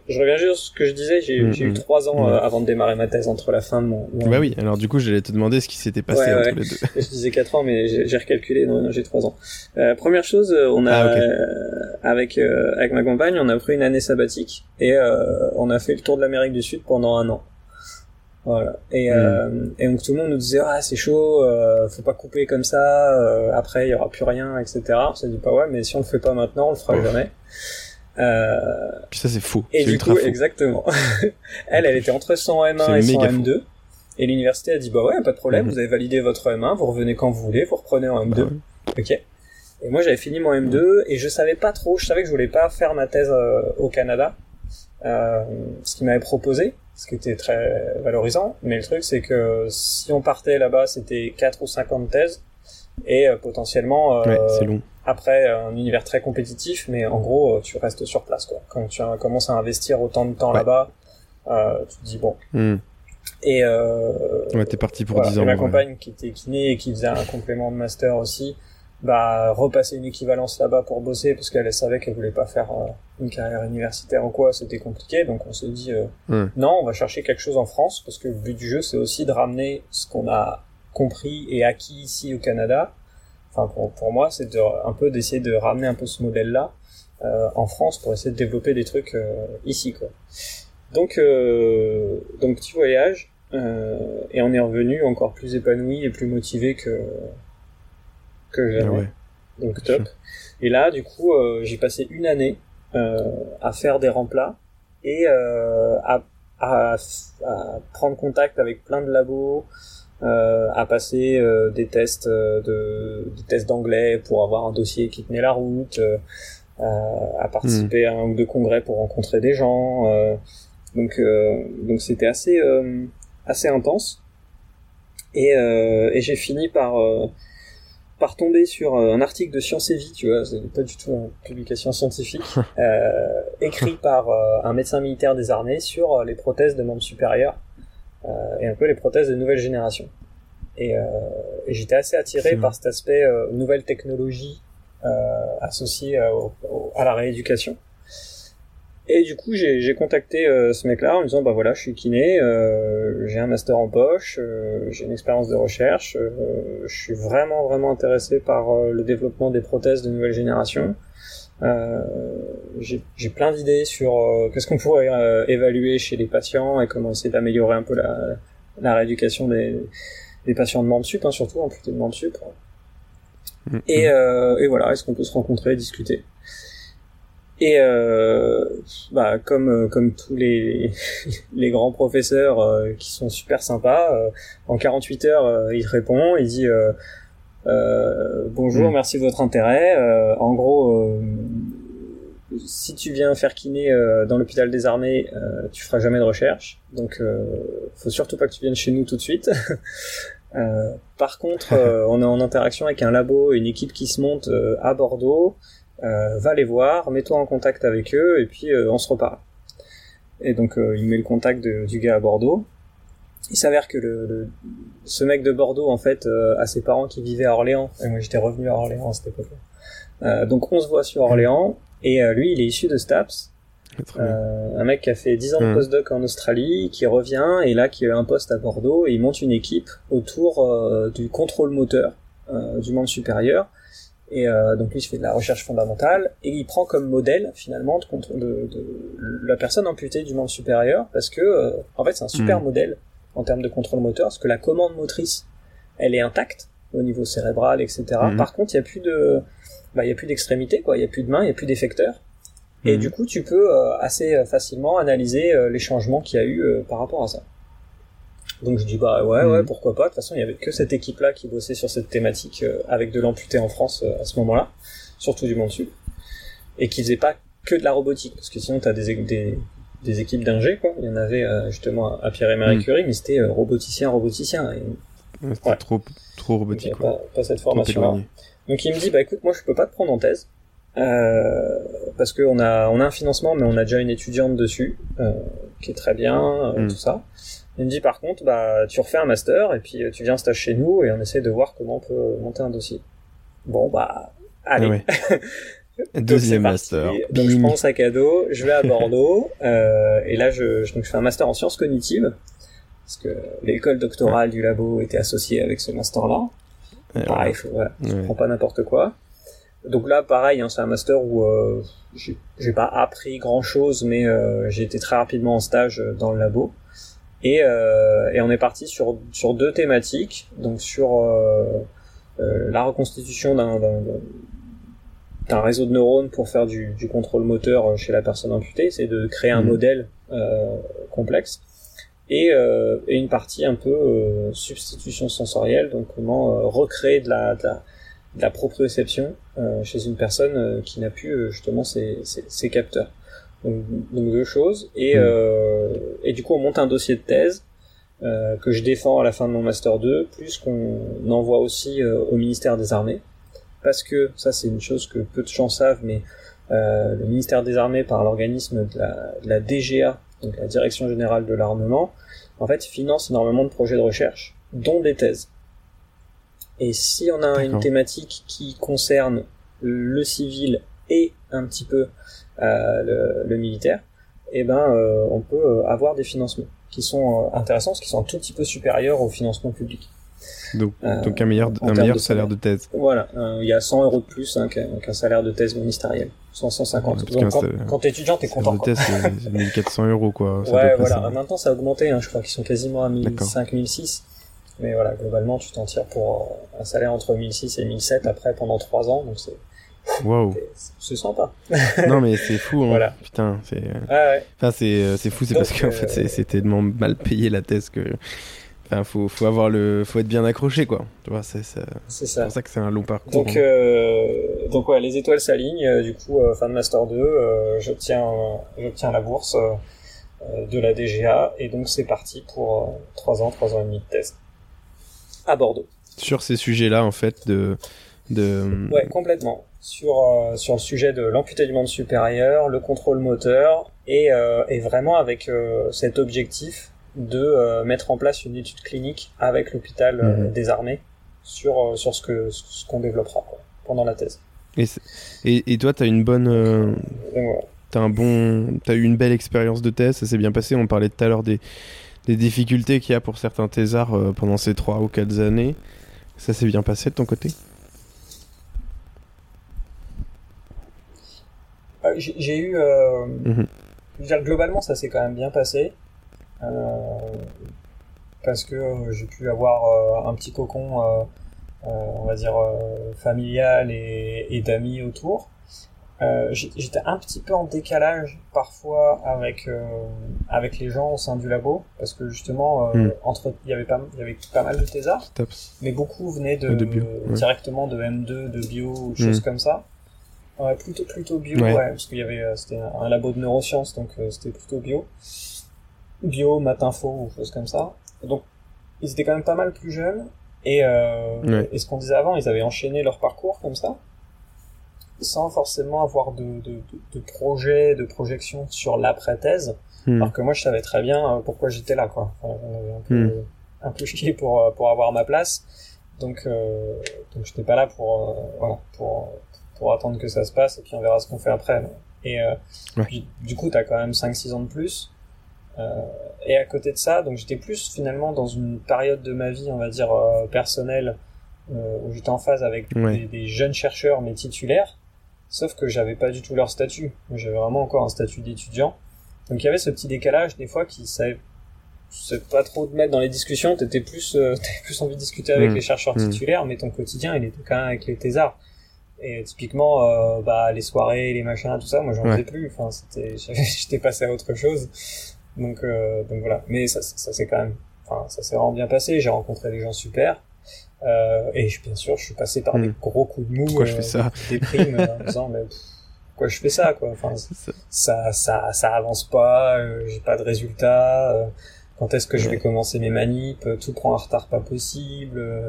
je reviens juste sur ce que je disais, j'ai mm, eu mm. trois ans euh, avant de démarrer ma thèse entre la fin de mon... Bah oui, alors du coup j'allais te demander ce qui s'était passé entre les deux. je disais quatre ans mais j'ai recalculé, non, non j'ai trois ans. Euh, première chose, euh, on a ah, avec avec ma compagne, on a pris une année sabbatique et on a fait le tour de l'Amérique du Sud pendant un an. Voilà. Et, mm. et donc tout le monde nous disait ah c'est chaud, faut pas couper comme ça, après il y aura plus rien, etc. On s'est dit pas ouais mais si on le fait pas maintenant, on le fera jamais. Euh... Puis ça c'est fou. Et du coup, exactement. elle, elle était entre son M1 et son M2. Et l'université a dit bah ouais, pas de problème, mhm. vous avez validé votre M1, vous revenez quand vous voulez, vous reprenez en M2. Bah ok. Et moi j'avais fini mon M2 et je savais pas trop, je savais que je voulais pas faire ma thèse euh, au Canada, euh, ce qu'il m'avait proposé, ce qui était très valorisant. Mais le truc c'est que si on partait là-bas, c'était 4 ou 50 thèses et euh, potentiellement ouais, c'est long après, un univers très compétitif, mais en gros, euh, tu restes sur place, quoi. Quand tu commences à investir autant de temps là-bas, euh, tu te dis bon. Hmm. Et euh, ouais, t'es parti pour 10 ans. ma compagne qui était kiné et qui faisait un complément de master aussi, bah repasser une équivalence là-bas pour bosser parce qu'elle savait qu'elle voulait pas faire euh, une carrière universitaire ou quoi, c'était compliqué. Donc on s'est dit euh, hmm. non, on va chercher quelque chose en France parce que le but du jeu c'est aussi de ramener ce qu'on a compris et acquis ici au Canada enfin pour, pour moi, c'est de, un peu d'essayer de ramener un peu ce modèle-là euh, en France pour essayer de développer des trucs euh, ici, quoi. Donc, euh, donc petit voyage, et on est revenu encore plus épanoui et plus motivé que que jamais. Ah donc top. Et là, du coup, j'ai passé une année à faire des remplats et à, à, à, prendre contact avec plein de labos, euh, à passer euh, des tests euh, de des tests d'anglais pour avoir un dossier qui tenait la route, à participer à un ou deux congrès pour rencontrer des gens. donc donc c'était assez assez intense. Et, et j'ai fini par par tomber sur un article de Science et Vie, tu vois, c'est pas du tout une publication scientifique, euh, écrit par un médecin militaire des armées sur les prothèses de membres supérieurs euh, et un peu les prothèses de nouvelle génération. Et, euh, et j'étais assez attiré par cet aspect euh, nouvelle technologie associée à la rééducation. Et du coup, j'ai contacté ce mec-là en me disant, bah voilà, je suis kiné, euh, j'ai un master en poche, euh, j'ai une expérience de recherche, je suis vraiment vraiment intéressé par le développement des prothèses de nouvelle génération. J'ai plein d'idées sur qu'est-ce qu'on pourrait évaluer chez les patients et comment essayer d'améliorer un peu la, la rééducation des, des patients de membres sup, hein, surtout amputés de membres sup. Mm, et, mm. euh, et voilà, est-ce qu'on peut se rencontrer, discuter? Et euh, bah, comme euh, comme tous les les grands professeurs euh, qui sont super sympas, euh, en 48 heures il répond, il dit bonjour, mm. merci de votre intérêt. en gros, si tu viens faire kiné dans l'hôpital des armées, tu feras jamais de recherche, donc faut surtout pas que tu viennes chez nous tout de suite. Euh, par contre, euh, on est en interaction avec un labo, une équipe qui se monte euh, à Bordeaux. va les voir, mets-toi en contact avec eux et puis on se reparle. Et donc il met le contact du gars à Bordeaux. Il s'avère que le, ce mec de Bordeaux en fait a ses parents qui vivaient à Orléans. Et moi j'étais revenu à Orléans à cette époque-là. donc on se voit sur Orléans et lui il est issu de Staps euh, un mec qui a fait 10 ans de postdoc en Australie, qui revient et là qui a un poste à Bordeaux et il monte une équipe autour euh, du contrôle moteur euh, du monde supérieur. Et donc lui, il fait de la recherche fondamentale et il prend comme modèle finalement de, de, de la personne amputée du monde supérieur parce que en fait c'est un super hmm. modèle en termes de contrôle moteur parce que la commande motrice elle est intacte au niveau cérébral, etc. Mhm. Par contre, il y a plus de, bah, il y a plus d'extrémité, quoi. Il y a plus de mains, il y a plus d'effecteurs. Et Mhm. du coup, tu peux euh, assez euh, facilement analyser euh, les changements qu'il y a eu euh, par rapport à ça. Donc je dis bah ouais ouais Mhm. pourquoi pas. De toute façon, il y avait que cette équipe là qui bossait sur cette thématique avec de l'amputé en France à ce moment-là, surtout du monde sud, et qui faisait pas que de la robotique parce que sinon t'as des, des des équipes d'ingé quoi. Il y en avait euh, justement à Pierre et Marie Mhm. Curie, mais c'était euh, roboticien roboticien. Et, Ouais, C'était Ouais. trop, trop donc, robotique, a quoi. pas, pas cette formation. Donc il me dit bah écoute moi je peux pas te prendre en thèse euh, parce qu'on a on a un financement mais on a déjà une étudiante dessus euh, qui est très bien euh, Mm. tout ça. Il me dit par contre bah tu refais un master et puis euh, tu viens en stage chez nous et on essaie de voir comment on peut monter un dossier. Bon bah allez. Ah ouais. Deuxième master. Donc je prends mon sac à dos, je vais à Bordeaux euh, et là je, je, donc, je fais un master en sciences cognitives parce que l'école doctorale du labo était associée avec ce master là. Ouais, Pareil, faut, voilà, je Ouais. prends pas n'importe quoi. Donc là, pareil, hein, c'est un master où euh, j'ai j'ai pas appris grand chose, mais euh, j'ai été très rapidement en stage euh, dans le labo. Et, euh, et on est parti sur, sur deux thématiques, donc sur euh, euh, la reconstitution d'un d'un- d'un réseau de neurones pour faire du, du contrôle moteur euh, chez la personne amputée, c'est de créer un Mhm. modèle euh, complexe et, euh, et une partie un peu euh, substitution sensorielle, donc comment euh, recréer de la, de la, de la proprioception euh, chez une personne qui n'a plus justement ses, ses, ses capteurs. Donc, donc deux choses. Et, euh, et du coup, on monte un dossier de thèse euh, que je défends à la fin de mon master 2, plus qu'on envoie aussi au ministère des Armées, parce que ça c'est une chose que peu de gens savent, mais euh, le ministère des Armées, par l'organisme de la, de la DGA, donc la Direction Générale de l'Armement, en fait, finance énormément de projets de recherche, dont des thèses. Et si on a une thématique qui concerne le civil et un petit peu euh, le, le militaire, eh ben, euh, on peut avoir des financements qui sont intéressants, qu'ils sont un tout petit peu supérieurs au financement public. Donc, Euh, donc un meilleur, un meilleur de salaire de thèse. Voilà, euh, il y a 100 euros de plus hein, qu'un qu'un salaire de thèse ministériel. 100, 150. Ouais, Donc quand, quand t'es étudiant, t'es content. thèse, c'est c'est 1400 euros, quoi. Ouais, voilà. ça. Maintenant, ça a augmenté. Hein. Je crois qu'ils sont quasiment à D'accord. 1005, 1006. Mais voilà, globalement, tu t'en tires pour euh, un salaire entre 1006 et 1007 après pendant 3 ans. Donc c'est Waouh. c'est- sympa. Non, mais c'est fou, hein. Voilà. Putain, c'est. Ouais, ouais. Enfin, c'est fou, c'est parce qu'en euh, fait, c'est tellement mal payé la thèse que. Enfin, faut, faut avoir le. Faut être bien accroché, quoi. Tu vois, c'est c'est- C'est ça. pour ça que c'est un long parcours. Donc, hein. euh, donc ouais, les étoiles s'alignent. euh, Du coup, euh, fin de master 2, euh, j'obtiens, j'obtiens la bourse euh, de la DGA et donc c'est parti pour 3 ans, 3 ans et demi de thèse à Bordeaux. Sur ces sujets-là, en fait, de. de... Ouais, complètement. Sur sur le sujet de l'amputé du monde supérieur, le contrôle moteur et et vraiment avec cet objectif de euh, mettre en place une étude clinique avec l'hôpital euh, Mhm. des armées sur euh, sur ce que ce qu'on développera quoi, pendant la thèse. Et, et, et toi, t'as une bonne. euh. T'as un bon, t'as eu une belle expérience de thèse, ça s'est bien passé. On parlait tout à l'heure des, des difficultés qu'il y a pour certains thésards euh, pendant ces trois ou quatre années. Ça s'est bien passé de ton côté? Euh, J'ai eu, euh, Mhm. je veux dire, globalement, ça s'est quand même bien passé. Euh, parce que euh, j'ai pu avoir euh, un petit cocon, on va dire, familial et, et d'amis autour. Euh, J'étais un petit peu en décalage parfois avec euh, avec les gens au sein du labo parce que justement euh, Mm. entre il y avait pas il y avait pas mal de thésards mais beaucoup venaient de, De bio, ouais. directement de M2 de bio ou choses Mm. comme ça Ouais, plutôt plutôt bio, Ouais. ouais, parce qu'il y avait c'était un, labo de neurosciences, donc c'était plutôt bio, bio, matinfo ou choses comme ça. Donc ils étaient quand même pas mal plus jeunes et euh, Ouais. et ce qu'on disait avant, ils avaient enchaîné leur parcours comme ça, sans forcément avoir de de, de, de projet, de projection sur l'après thèse. Hmm. Alors que moi, je savais très bien euh, pourquoi j'étais là, quoi. Enfin, j'en avais un peu, Hmm. un peu chié pour euh, pour avoir ma place. Donc, euh, donc j'étais pas là pour euh, voilà pour pour attendre que ça se passe et puis on verra ce qu'on fait après. Et euh, Ouais. puis, du coup, t'as quand même 5-6 ans de plus. Euh, et à côté de ça, donc j'étais plus finalement dans une période de ma vie, on va dire euh, personnelle, euh, où j'étais en phase avec Ouais. des, des jeunes chercheurs mais titulaires. Sauf que j'avais pas du tout leur statut. J'avais vraiment encore un statut d'étudiant. Donc il y avait ce petit décalage des fois qui savait, pas trop te mettre dans les discussions, t'étais plus, euh, t'avais plus envie de discuter avec Mm. les chercheurs Mm. titulaires, mais ton quotidien, il était quand même avec les thésards. Et typiquement, euh, bah, les soirées, les machins, tout ça, moi, j'en Ouais. faisais plus. Enfin, c'était, j'étais passé à autre chose. Donc, euh, donc voilà. Mais ça, ça s'est quand même, enfin, ça s'est vraiment bien passé. J'ai rencontré des gens super. Euh, et je- bien sûr, je suis passé par des gros coups de mou, Pourquoi je euh, fais ça des primes, euh, en disant, mais pff, pourquoi je fais ça, quoi? Enfin, C'est ça. ça, ça, ça avance pas, euh, j'ai pas de résultats, euh, quand est-ce que je vais commencer mes manips, euh, tout prend un retard pas possible, euh,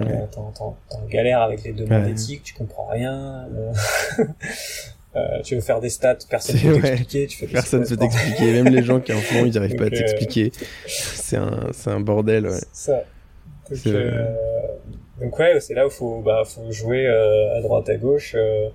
Ouais. euh, t'en- galère avec les demandes Ouais. éthiques, tu comprends rien, euh, tu veux faire des stats, personne C'est- peut t'expliquer, tu fais Personne stats, peut t'expliquer, même les gens qui en font, ils n'arrivent pas à euh, t'expliquer. C'est un, c'est un bordel, ouais. Ça. Donc, euh, donc ouais, c'est là où faut, bah, faut jouer euh, à droite à gauche. euh,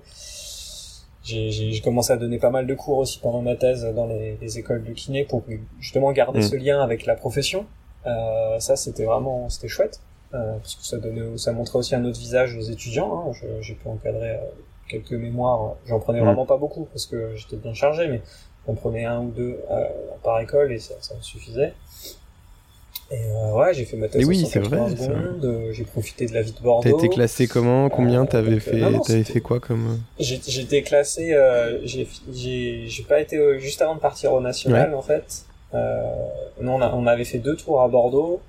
j'ai, commencé à donner pas mal de cours aussi pendant ma thèse dans les, les écoles de kiné pour justement garder Mm. ce lien avec la profession. Euh, ça, c'était vraiment, c'était chouette. Euh, parce que ça donnait, ça montrait aussi un autre visage aux étudiants. Hein. J'ai pu encadrer euh, quelques mémoires. J'en prenais Mm. vraiment pas beaucoup parce que j'étais bien chargé, mais j'en prenais un ou deux euh, par école et ça, ça me suffisait. Et euh, ouais, j'ai fait ma thèse oui, c'est 180 vrai, euh, j'ai profité de la vie de T'as Bordeaux. été classé comment Combien Euh, t'avais donc, fait non, non, T'avais c'était- fait quoi comme euh, été classé, euh, j'ai pas été euh, juste avant de partir au national en fait. Euh, non, on, a- on avait fait deux tours à Bordeaux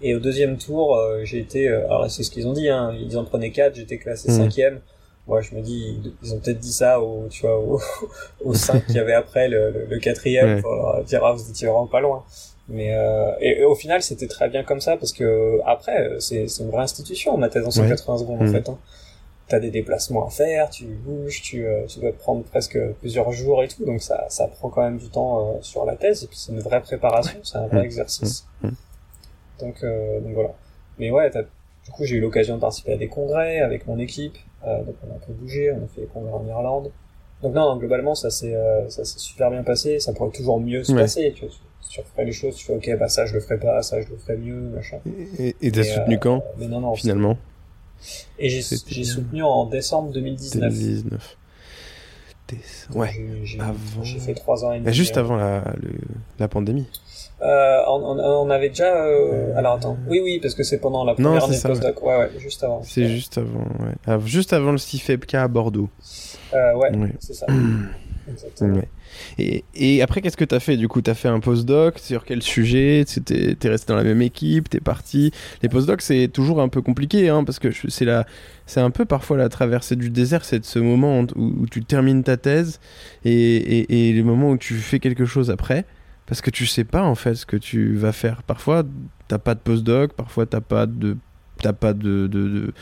et au deuxième tour, euh, j'ai été. euh, alors c'est ce qu'ils ont dit, hein, ils en prenaient quatre, j'étais classé Mhm. cinquième. Moi, je me dis, ils- ont peut-être dit ça au, tu vois, au, aux cinq qu'il y avait après le, le, le quatrième Ouais. pour leur dire ah vous étiez vraiment pas loin. Mais euh, et, et au final, c'était très bien comme ça parce que après, c'est c'est une vraie institution ma thèse en 180 secondes en Mhm. fait. Hein t'as des déplacements à faire, tu bouges, tu, euh, tu dois te prendre presque plusieurs jours et tout, donc ça, ça prend quand même du temps euh, sur la thèse, et puis c'est une vraie préparation, c'est un vrai Mm. exercice. Mm. Donc, euh, donc voilà. Mais ouais, t'as- du coup j'ai eu l'occasion de participer à des congrès avec mon équipe, euh, donc on a un peu bougé, on a fait des congrès en Irlande. Donc non, non, globalement ça s'est euh, ça s'est super bien passé, ça pourrait toujours mieux se Ouais. passer, tu, vois, tu, refais les choses, tu fais ok bah ça je le ferai pas, ça je le ferai mieux, machin. Et t'as soutenu euh, quand Mais non, non, finalement? Et j'ai soutenu en décembre 2019. 2019. Déce- Ouais. J'ai- j'ai- Avant. J'ai fait trois ans et demi. Juste euh. avant la, le- la pandémie. Euh, on, on- avait déjà. euh, Alors attends. Oui, oui, parce que c'est pendant la Non, première c'est année de postdoc. Ouais, ouais, juste avant. C'est juste avant, ouais. Ah, juste avant le CIFEPK à Bordeaux. Euh, ouais, c'est ça. Exactement. Ouais. Et, et après, qu'est-ce que t'as fait Du coup, t'as fait un postdoc sur quel sujet? T'es t'es resté dans la même équipe T'es parti Les postdocs, c'est toujours un peu compliqué, hein, parce que c'est un peu parfois la traversée du désert, c'est de ce moment où, où tu termines ta thèse et, et, et le moment où tu fais quelque chose après, parce que tu sais pas en fait ce que tu vas faire. Parfois, t'as pas de postdoc, parfois t'as pas de, pas de, de, de,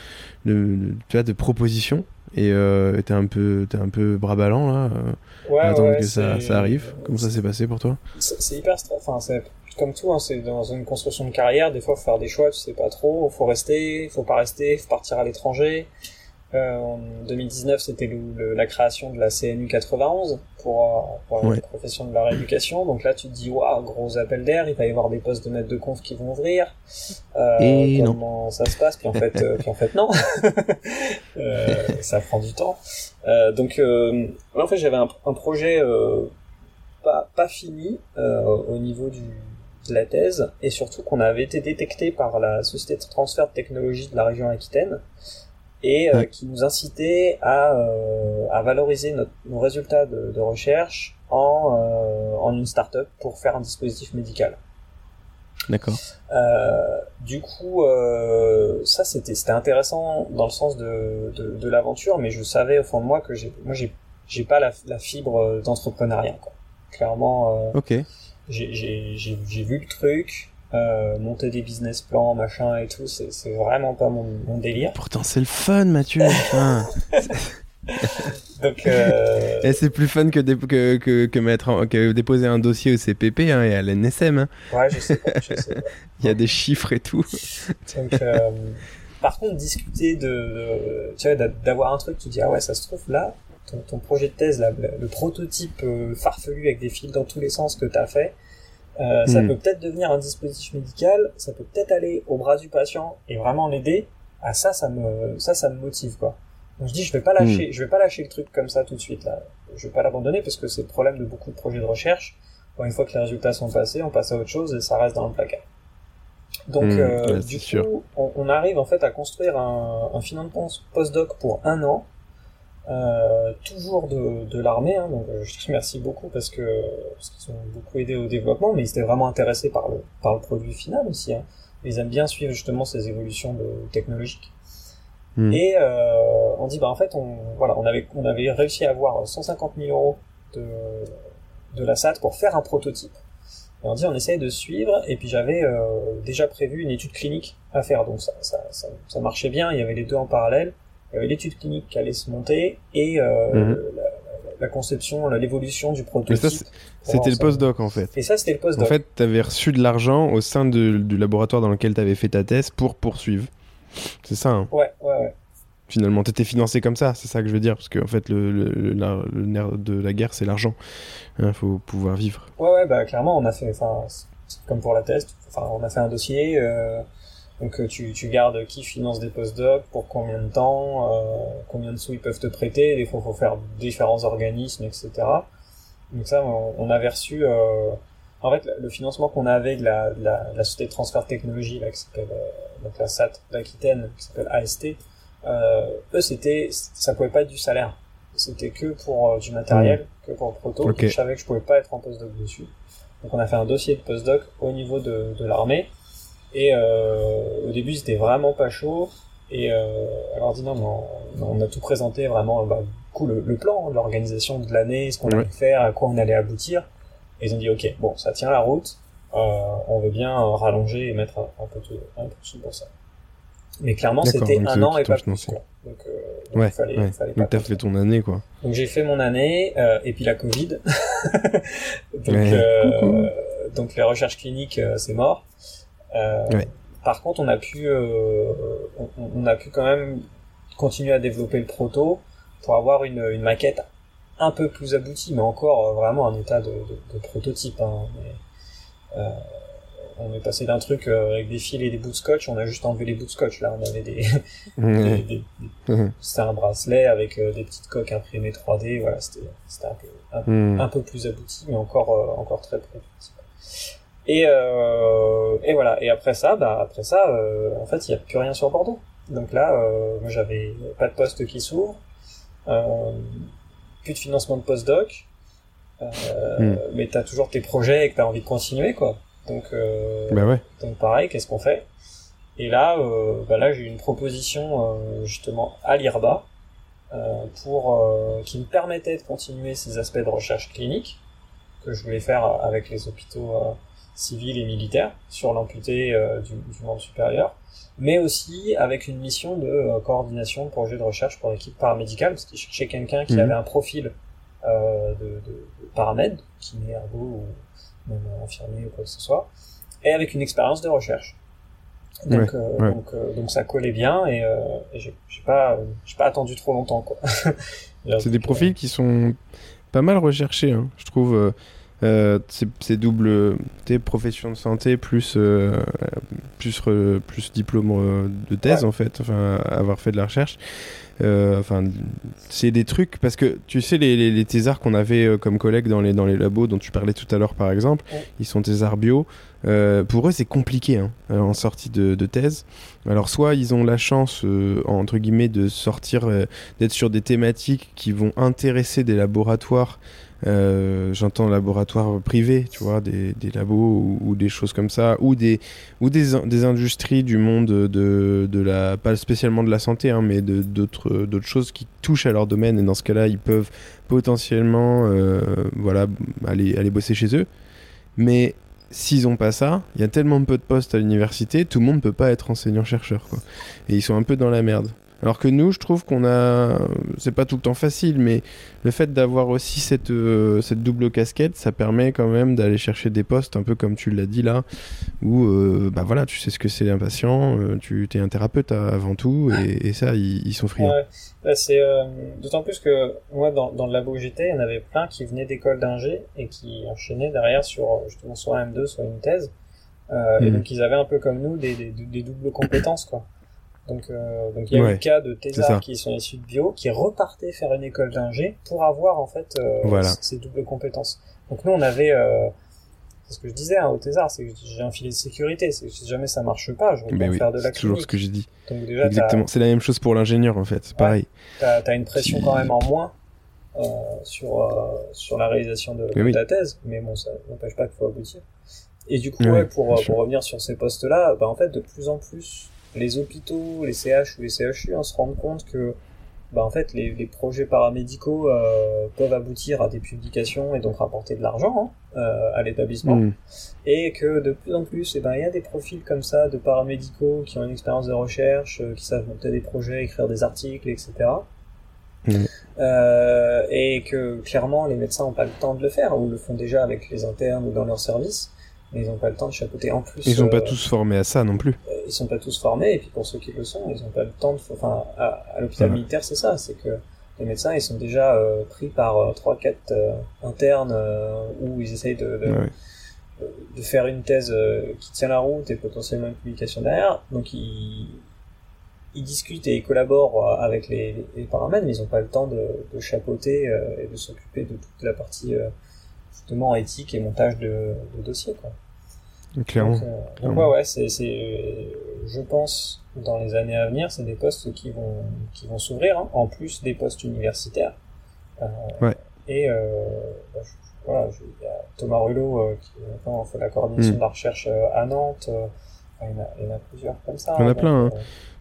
de, tu de proposition. Et euh, t'es un peu, t'es un peu bras ballants là. euh, Ouais, à attendre ouais, que ça, arrive. Comment ça s'est passé pour toi C'est c'est hyper stressant. Enfin, c'est comme tout, hein, c'est dans une construction de carrière. Des fois, faut faire des choix, tu sais pas trop. Faut rester, faut pas rester, faut partir à l'étranger. Euh, en 2019, c'était la création de la CNU 91 pour, euh, pour Ouais. la profession de la rééducation. Donc là, tu te dis, waouh, gros appel d'air, il va y avoir des postes de maître de conf qui vont ouvrir. Euh, Et non. comment ça se passe? Puis en fait, euh, puis en fait, non. Ça prend du temps. Donc, euh, en fait, j'avais un, un projet pas, pas fini au niveau du, de la thèse, et surtout qu'on avait été détecté par la société de transfert de technologie de la région Aquitaine, et euh, Ouais. qui nous incitait à, euh, à valoriser notre- nos résultats de, de recherche en, euh, en une start-up pour faire un dispositif médical. D'accord. Euh, du coup, euh, ça c'était c'était intéressant dans le sens de, de, de l'aventure, mais je savais au fond de moi que j'ai moi j'ai j'ai pas la, la fibre d'entrepreneuriat quoi. Clairement, euh, Ok. j'ai j'ai j'ai j'ai vu le truc, euh, monter des business plans, machin et tout, c'est c'est vraiment pas mon, mon délire. Pourtant, c'est le fun, Mathieu. Donc euh, Et c'est plus fun que, dé- que, que, que, mettre en- que déposer un dossier au CPP hein, et à l'NSM. hein. ouais, je sais pas, je sais pas. Il y a des chiffres et tout. Donc, euh, par contre, discuter de, de- tu vois, d'a- d'avoir un truc, tu dis ah ouais, ça se trouve là, ton, ton projet de thèse, là, le, le prototype euh, farfelu avec des fils dans tous les sens que t'as fait, euh, ça Hmm. peut peut-être devenir un dispositif médical, ça peut peut-être aller au bras du patient et vraiment l'aider. Ah ça, ça me, ça, ça me motive quoi. Donc je dis, je vais pas Hmm. lâcher, je vais pas lâcher le truc comme ça tout de suite là. Je vais pas l'abandonner parce que c'est le problème de beaucoup de projets de recherche. une fois que les résultats sont passés, on passe à autre chose et ça reste dans le placard. Donc, Mmh, euh, ouais, du coup, on, on arrive en fait à construire un, un financement postdoc pour un an, euh, toujours de, de l'armée. Hein, donc, euh, je te remercie beaucoup parce que parce qu'ils ont beaucoup aidé au développement, mais ils étaient vraiment intéressés par le par le produit final aussi. Hein. Ils aiment bien suivre justement ces évolutions de, technologiques. Hmm. Et euh, on dit bah en fait on voilà on avait on avait réussi à avoir 150 000 euros de de la SAT pour faire un prototype. Et on dit on essaye de suivre et puis j'avais euh, déjà prévu une étude clinique à faire donc ça, ça, ça, ça marchait bien il y avait les deux en parallèle l'étude clinique qui allait se monter et euh, Mhm. la, la- la conception l'évolution du prototype. c'était le postdoc en fait. Et ça c'était le postdoc. En fait, tu avais reçu de l'argent au sein de- du laboratoire dans lequel tu avais fait ta thèse pour poursuivre. C'est ça, hein. Ouais ouais ouais. finalement. Tu étais financé comme ça, c'est ça que je veux dire. Parce qu'en fait, le, le, le- la- le nerf de la guerre, c'est l'argent. Il faut pouvoir vivre. Ouais, ouais, bah clairement, on a fait, comme pour la thèse, on a fait un dossier. Euh, donc euh, tu, tu gardes qui finance des postdocs, pour combien de temps, euh, combien de sous ils peuvent te prêter. Des fois, faut faire différents organismes, etc. Donc ça, on, on avait reçu. Euh, en fait, le financement qu'on avait de la, de la, de la société de transfert de technologie, là, qui s'appelle euh, donc la SAT d'Aquitaine, qui s'appelle AST. Euh, eux, c'était, ça pouvait pas être du salaire. C'était que pour euh, du matériel, que pour le proto. Ok. Donc, je savais que je pouvais pas être en postdoc dessus. Donc on a fait un dossier de postdoc au niveau de, de l'armée. Et euh, au début, c'était vraiment pas chaud. Et euh, alors on dit non, non, on a tout présenté vraiment, bah, du coup, le, le plan, l'organisation de l'année, ce qu'on allait faire, à quoi on allait aboutir. Et ils ont dit ok, bon, ça tient la route. Euh, on veut bien euh, rallonger et mettre un, un peu de un peu de sous pour ça. Mais clairement, c'était un eux an et pas plus. Quoi. Donc, euh, donc Ouais, fallait, ouais. fallait pas Donc t'as fait ton année, quoi. Donc j'ai fait mon année euh, et puis la Covid. donc, Ouais, euh, donc les recherches cliniques euh, c'est mort. Euh, Ouais. Par contre on a pu euh, on, on a pu quand même continuer à développer le proto pour avoir une, une maquette un peu plus aboutie mais encore euh, vraiment un état de, de, de prototype. Hein, mais, on est passé d'un truc avec des fils et des bouts de scotch, on a juste enlevé les bouts de scotch. Là, on avait des, des- Ouais. des- des- c'était un bracelet avec des petites coques imprimées 3D. Voilà, c'était c'était un peu, un, Hmm. un peu plus abouti, mais encore encore très prototype. Et euh, et voilà. Et après ça, bah après ça, euh, en fait, il y a plus rien sur Bordeaux. Donc là, euh, moi j'avais pas de poste qui s'ouvre, euh, plus de financement de postdoc. Euh, Hmm. mais t'as toujours tes projets et que t'as envie de continuer quoi. Donc euh, Bah ouais. donc pareil, qu'est-ce qu'on fait? Et là, euh, bah là j'ai eu une proposition euh, justement à l'IRBA euh, pour euh, qui me permettait de continuer ces aspects de recherche clinique que je voulais faire avec les hôpitaux civils et militaires sur l'amputé euh, du, du membre supérieur, mais aussi avec une mission de euh, coordination de projet de recherche pour l'équipe paramédicale, parce qu'ils cherchaient quelqu'un qui Mhm. avait un profil euh, de, de, de paramède, kiné, ergo ou même infirmier ou quoi que ce soit, et avec une expérience de recherche. Donc, Ouais, ouais. donc, donc ça collait bien et, et j'ai pas, pas attendu trop longtemps quoi. C'est des profils qui sont pas mal recherchés, hein, je trouve. Euh, c'est double t'es profession de santé plus euh, plus re- plus diplôme euh, de thèse Ouais. en fait enfin avoir fait de la recherche Euh, enfin c'est des trucs parce que tu sais les, les, les thésards qu'on avait comme collègues dans les dans les labos dont tu parlais tout à l'heure par exemple Ouais. ils sont thésards bio pour eux c'est compliqué hein, en sortie de, de thèse alors soit ils ont la chance entre guillemets de sortir d'être sur des thématiques qui vont intéresser des laboratoires euh, j'entends laboratoires privés tu vois des, labos ou, des choses comme ça ou des ou des, in- des industries du monde de, de la pas spécialement de la santé hein, mais d'autres choses qui touchent à leur domaine et dans ce cas-là ils peuvent potentiellement euh, voilà aller aller bosser chez eux mais s'ils ont pas ça, il y a tellement peu de postes à l'université, tout le monde peut pas être enseignant-chercheur. Et ils sont un peu dans la merde. Alors que nous, je trouve qu'on a, c'est pas tout le temps facile, mais le fait d'avoir aussi cette, euh, cette double casquette, ça permet quand même d'aller chercher des postes, un peu comme tu l'as dit là, où euh, bah voilà, tu sais ce que c'est un patient, euh, tu es un thérapeute avant tout, et, et ça, ils, ils sont friands. Ouais, Bah, c'est euh, d'autant plus que moi dans, dans le labo où j'étais, il y en avait plein qui venaient d'école d'ingé et qui enchaînaient derrière sur justement soit un M2, soit une thèse. Et Mhm. donc ils avaient un peu comme nous des, des, des doubles compétences quoi. Donc euh, donc il y a eu Ouais, le cas de thésards qui sont issus de bio qui repartaient faire une école d'ingé pour avoir en fait euh, Voilà. ces doubles compétences. Donc nous on avait euh, c'est ce que je disais hein, au Thésard, c'est que j'ai un filet de sécurité, c'est que si jamais ça marche pas, je vais ben faire de la C'est toujours ce que j'ai dit. Exactement, c'est la même chose pour l'ingénieur en fait, c'est pareil. T'as as une pression quand même en moins euh, sur euh, sur la réalisation de, ta thèse, mais bon, ça n'empêche pas qu'il faut aboutir. Et du coup, ouais, pour, pour revenir sur ces postes-là, bah, en fait, de plus en plus, les hôpitaux, les CH ou les CHU, on se rendent compte que bah, en fait, les, les projets paramédicaux euh, peuvent aboutir à des publications et donc rapporter de l'argent hein, euh, à l'établissement. Mm. Et que de plus en plus, eh ben, il y a des profils comme ça de paramédicaux qui ont une expérience de recherche, euh, qui savent monter des projets, écrire des articles, etc. Mm. Euh, et que clairement, les médecins n'ont pas le temps de le faire, ou le font déjà avec les internes ou dans leur service mais ils n'ont pas le temps de chapeauter en plus. Ils sont pas tous formés à ça non plus. Ils sont pas tous formés, et puis pour ceux qui le sont, ils n'ont pas le temps de. Enfin, à, l'hôpital militaire, c'est ça, c'est que les médecins, ils sont déjà euh, pris par euh, trois, quatre euh, internes où ils essayent de, de, faire une thèse qui tient la route et potentiellement une publication derrière. Donc ils, ils discutent et ils collaborent avec les, les paramètres, mais ils n'ont pas le temps de, de chapeauter et de s'occuper de toute la partie justement éthique et montage de, de dossier, quoi. Clairement. Donc, euh, ouais, c'est, c'est, je pense, dans les années à venir, c'est des postes qui vont, qui vont s'ouvrir, hein, en plus des postes universitaires. Euh, ouais. Et euh, bah, voilà, il y a Thomas Rulot euh, qui maintenant fait la coordination hmm. de la recherche euh, à Nantes. il, y en a, il y en a plusieurs comme ça. Il y en a plein. Hein.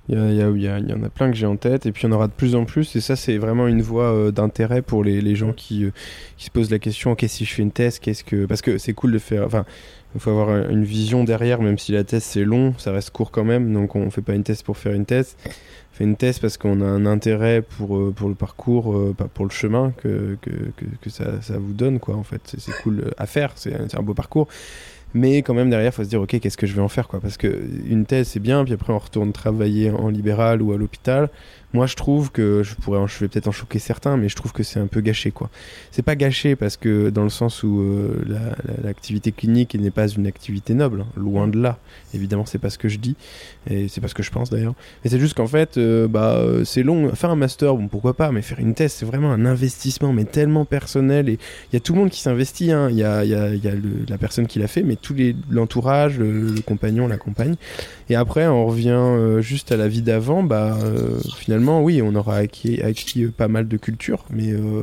Il y, a, il, y a, il y, en a plein que j'ai en tête, et puis il y en aura de plus en plus, et ça c'est vraiment une voie d'intérêt pour les, les gens qui, qui se posent la question, ok si je fais une thèse, qu'est-ce que... Parce que c'est cool de faire... Enfin, il faut avoir une vision derrière, même si la thèse c'est long, ça reste court quand même, donc on fait pas une thèse pour faire une thèse. On fait une thèse parce qu'on a un intérêt pour, euh, pour le parcours, euh, pour le chemin que, que, que, ça, ça, vous donne, quoi, en fait. C'est cool à faire, c'est un beau parcours. Mais quand même, derrière, il faut se dire, OK, qu'est-ce que je vais en faire, quoi? Parce que une thèse, c'est bien, puis après, on retourne travailler en libéral ou à l'hôpital. Moi, je trouve que je pourrais, je vais peut-être en choquer certains, mais je trouve que c'est un peu gâché, quoi. C'est pas gâché parce que dans le sens où euh, l'activité clinique n'est pas une activité noble, hein, loin de là. Évidemment, c'est pas ce que je dis, et c'est pas ce que je pense d'ailleurs. Mais c'est juste qu'en fait, euh, bah, c'est long. Faire un master, bon, pourquoi pas, mais faire une thèse, c'est vraiment un investissement, mais tellement personnel. Et il y a tout le monde qui s'investit. Hein. Il y a, la personne qui l'a fait, mais tout l'entourage, le, compagnon, la compagne. Et après, on revient euh, juste à la vie d'avant, bah, finalement oui, on aura acquis, euh, pas mal de culture, mais euh,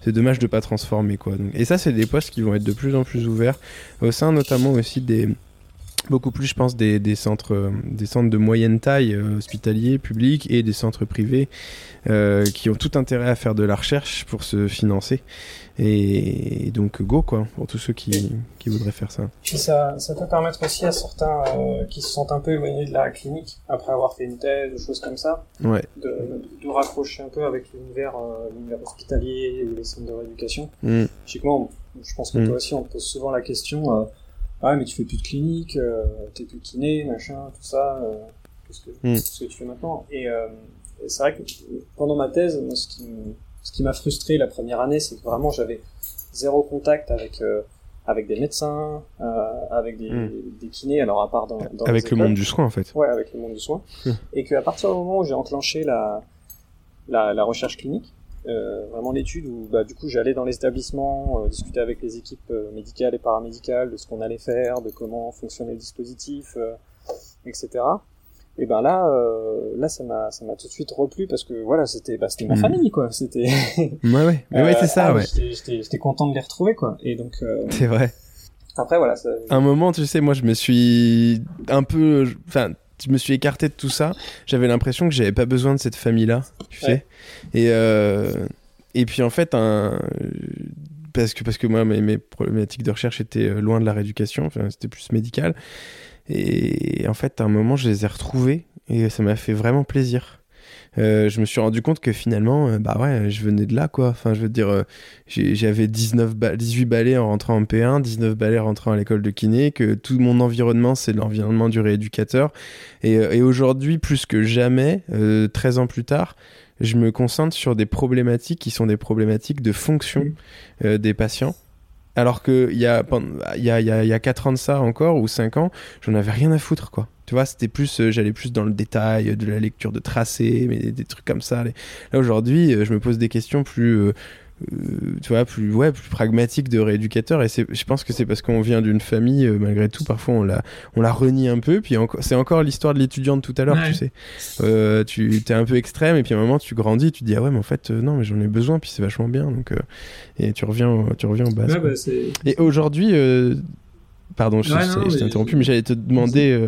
c'est dommage de pas transformer quoi. et ça, c'est des postes qui vont être de plus en plus ouverts au sein notamment aussi des beaucoup plus, je pense, des, centres, euh, des centres de moyenne taille hospitaliers, publics et des centres privés qui ont tout intérêt à faire de la recherche pour se financer. Et donc go quoi pour tous ceux qui, qui voudraient faire ça. ça, ça peut permettre aussi à certains euh, qui se sentent un peu éloignés de la clinique après avoir fait une thèse ou choses comme ça, ouais. de, de, raccrocher un peu avec l'univers euh, hospitalier ou les centres de rééducation. Mm. Logiquement, je pense que mm. toi aussi on te pose souvent la question euh, ah mais tu fais plus de clinique, euh, t'es plus kiné, machin, tout ça, qu'est-ce que, mm. que tu fais maintenant? Et, et c'est vrai que pendant ma thèse, moi, ce qui ce qui m'a frustré la première année, c'est que vraiment j'avais zéro contact avec euh, avec des médecins, euh, avec des, hmm. des, kinés, alors à part dans, dans avec le monde du soin en fait. Ouais, avec le monde du soin, hmm. et qu'à partir du moment où j'ai enclenché la, la, la recherche clinique, euh, vraiment l'étude où bah, du coup j'allais dans les établissements, euh, discuter avec les équipes euh, médicales et paramédicales de ce qu'on allait faire, de comment fonctionnait le dispositif, etc et ben là euh, là ça m'a ça m'a tout de suite replu parce que voilà c'était bah, c'était ma hmm. famille quoi. C'était ouais ouais. Mais ouais c'est ça ah, ouais. j'étais content de les retrouver quoi. Et donc euh, c'est vrai. après voilà ça... un moment tu sais moi je me suis un peu enfin je me suis écarté de tout ça. J'avais l'impression que j'avais pas besoin de cette famille là tu sais. Et euh... et puis en fait un parce que parce que moi mes, mes problématiques de recherche étaient euh, loin de la rééducation enfin c'était plus médical. Et en fait, à un moment, je les ai retrouvés et ça m'a fait vraiment plaisir. Euh, je me suis rendu compte que finalement, euh, bah ouais, je venais de là, quoi. Enfin, je veux dire, euh, j'avais 19 18 balais en rentrant en P1, 19 balais en rentrant à l'école de kiné, que tout mon environnement, c'est l'environnement du rééducateur. Et, et aujourd'hui, plus que jamais, 13 ans plus tard, je me concentre sur des problématiques qui sont des problématiques de fonction des patients alors qu'il y a, il y, a, y, a, y a 4 ans de ça encore, ou 5 ans, j'en avais rien à foutre, quoi. Tu vois, c'était plus, euh, j'allais plus dans le détail de la lecture de tracés, mais des, trucs comme ça. Là, aujourd'hui, euh, je me pose des questions plus, euh, tu vois, plus, ouais, plus pragmatique de rééducateur. Et je pense que c'est parce qu'on vient d'une famille, euh, malgré tout, parfois on la, on la renie un peu. Puis c'est encore l'histoire de l'étudiante tout à l'heure, tu sais. Euh, tu es un peu extrême et puis à un moment tu grandis, tu te dis ah ouais, mais en fait non, mais j'en ai besoin, puis c'est vachement bien. Donc et tu reviens, tu reviens au bas. Bah, et aujourd'hui, pardon, je, je t'ai interrompu, mais j'allais te demander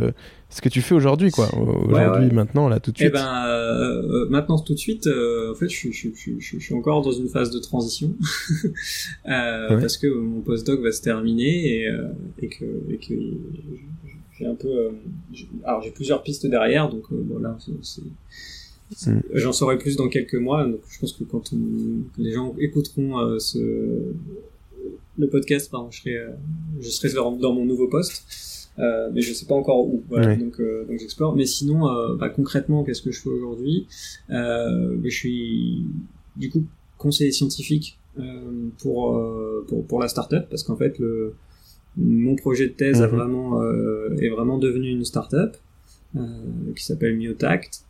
ce que tu fais aujourd'hui, quoi. Aujourd'hui, maintenant, là, tout de eh suite. Eh ben, euh, maintenant, tout de suite, euh, en fait, je suis, je, je, je, suis encore dans une phase de transition euh, parce que mon postdoc va se terminer et, euh, et que, et que j'ai un peu, euh, alors j'ai plusieurs pistes derrière, donc voilà, c'est, mm. j'en saurai plus dans quelques mois. Donc, je pense que quand les gens écouteront ce le podcast, pardon, je serai, je serai dans mon nouveau poste. Euh, mais je sais pas encore où. Voilà, Donc, euh, donc j'explore. Mais sinon, euh, bah, concrètement, qu'est-ce que je fais aujourd'hui? Euh, bah, Je suis du coup conseiller scientifique pour, pour pour la startup parce qu'en fait le mon projet de thèse a mhm. vraiment est vraiment devenu une startup qui s'appelle Miotact.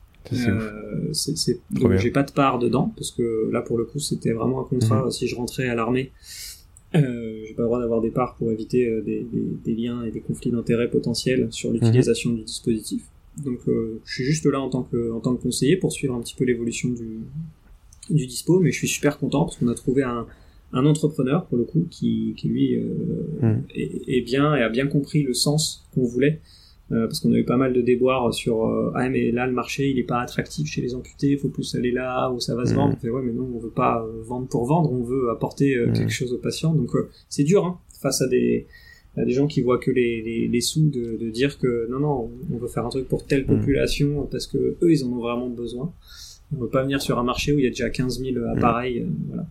c'est donc j'ai pas de part dedans parce que là pour le coup c'était vraiment un contrat mhm. si je rentrais à l'armée euh, j'ai pas le droit d'avoir des parts pour éviter euh, des, des, des, liens et des conflits d'intérêts potentiels sur mhm. l'utilisation du dispositif. Donc euh, je suis juste là en tant que en tant que conseiller pour suivre un petit peu l'évolution du du dispo, mais je suis super content parce qu'on a trouvé un, un entrepreneur pour le coup qui, qui lui euh, mhm. est, est, bien et a bien compris le sens qu'on voulait parce qu'on a eu pas mal de déboires sur euh, ah mais là le marché il est pas attractif chez les amputés, il faut plus aller là où ça va se vendre. On fait ouais mais non on veut pas euh, vendre pour vendre, on veut apporter quelque chose aux patients. Donc c'est dur hein, face à des à des gens qui voient que les, les, les sous de, de, dire que non non on veut faire un truc pour telle population parce que eux ils en ont vraiment besoin. On veut pas venir sur un marché où il y a déjà 15 000 appareils, voilà.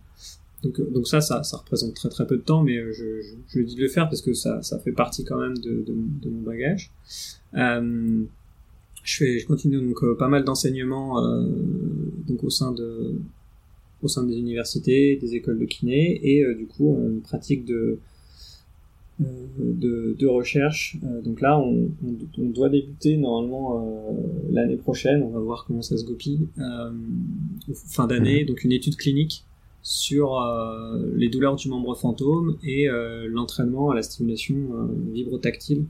Donc, donc ça, ça, ça représente très très peu de temps, mais je, je, je dis de le faire parce que ça, ça fait partie quand même de, de, de mon bagage. Euh, je fais, je continue donc euh, pas mal d'enseignements euh, donc au sein de au sein des universités, des écoles de kiné et euh, du coup une pratique de de, de, recherche. donc là, on, on, doit débuter normalement l'année prochaine. On va voir comment ça se goupille. fin d'année, mmh. donc une étude clinique sur euh, les douleurs du membre fantôme et euh, l'entraînement à la stimulation euh, vibrotactile.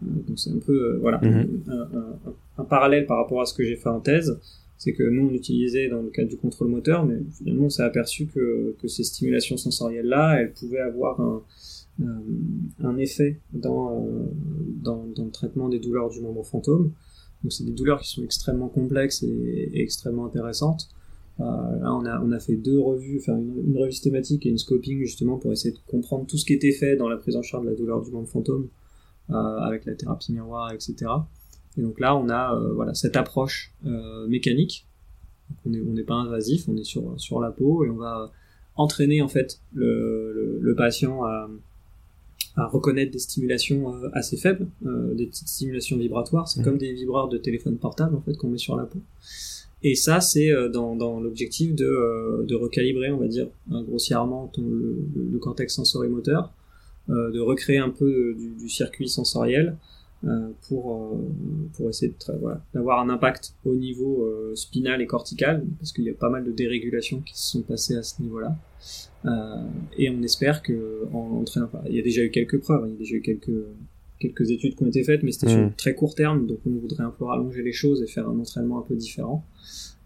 donc c'est un peu voilà mhm. un, parallèle par rapport à ce que j'ai fait en thèse. C'est que nous on l'utilisait dans le cadre du contrôle moteur, mais finalement on s'est aperçu que, que ces stimulations sensorielles là, elles pouvaient avoir un, un effet dans, dans, dans, le traitement des douleurs du membre fantôme. Donc c'est des douleurs qui sont extrêmement complexes et, et extrêmement intéressantes. Euh, là, on a, on a fait deux revues, enfin une, revue systématique et une scoping justement pour essayer de comprendre tout ce qui était fait dans la prise en charge de la douleur du membre fantôme euh, avec la thérapie miroir, etc. Et donc là, on a euh, voilà cette approche mécanique. on n'est pas invasif, on est sur sur la peau et on va entraîner en fait le, le, patient à, à, reconnaître des stimulations assez faibles, des petites stimulations vibratoires. C'est mmh. comme des vibreurs de téléphone portable en fait qu'on met sur la peau. Et ça, c'est euh, dans, dans l'objectif de, euh, de recalibrer, on va dire, hein, grossièrement ton, le, le, cortex sensorimoteur, euh, de recréer un peu du, du circuit sensoriel pour, pour essayer voilà, d'avoir un impact au niveau spinal et cortical, parce qu'il y a pas mal de dérégulations qui se sont passées à ce niveau-là. et on espère que en entraînant, il y a déjà eu quelques preuves, hein, il y a déjà eu quelques quelques études qui ont été faites, mais c'était sur mmh. très court terme, donc on voudrait un peu rallonger les choses et faire un entraînement un peu différent,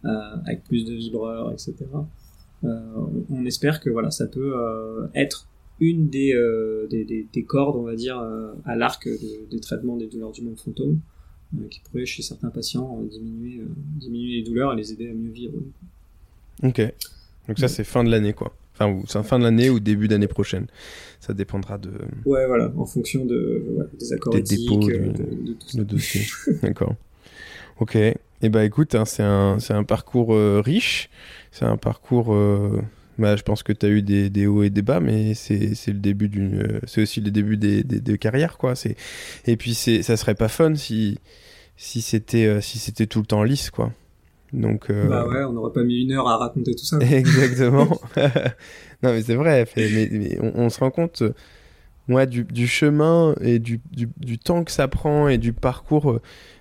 euh, avec plus de vibreurs, etc. Euh, on espère que voilà, ça peut euh, être une des, euh, des, des, des, cordes, on va dire, euh, à l'arc des traitements des douleurs du monde fantôme, qui pourrait chez certains patients diminuer, diminuer les douleurs et les aider à mieux vivre. Ok. Donc ça, c'est fin de l'année, quoi. Enfin, c'est fin de l'année ou début d'année prochaine. Ça dépendra de. Ouais, voilà, en fonction de, des accords des dépôts, euh, de, tout ça. dossier. D'accord. Ok. Et eh bah écoute, hein, c'est un, un parcours euh, riche. C'est un parcours. Euh, bah, je pense que tu as eu des, des, hauts et des bas, mais c'est le début d'une. c'est aussi le début des, des, des carrières, quoi. Et puis, ça serait pas fun si, si c'était si c'était tout le temps lisse, quoi. Donc, euh... Bah ouais, on n'aurait pas mis une heure à raconter tout ça. Exactement. non, mais c'est vrai. Mais, on, se rend compte, moi, du, du chemin et du, du, du, temps que ça prend et du parcours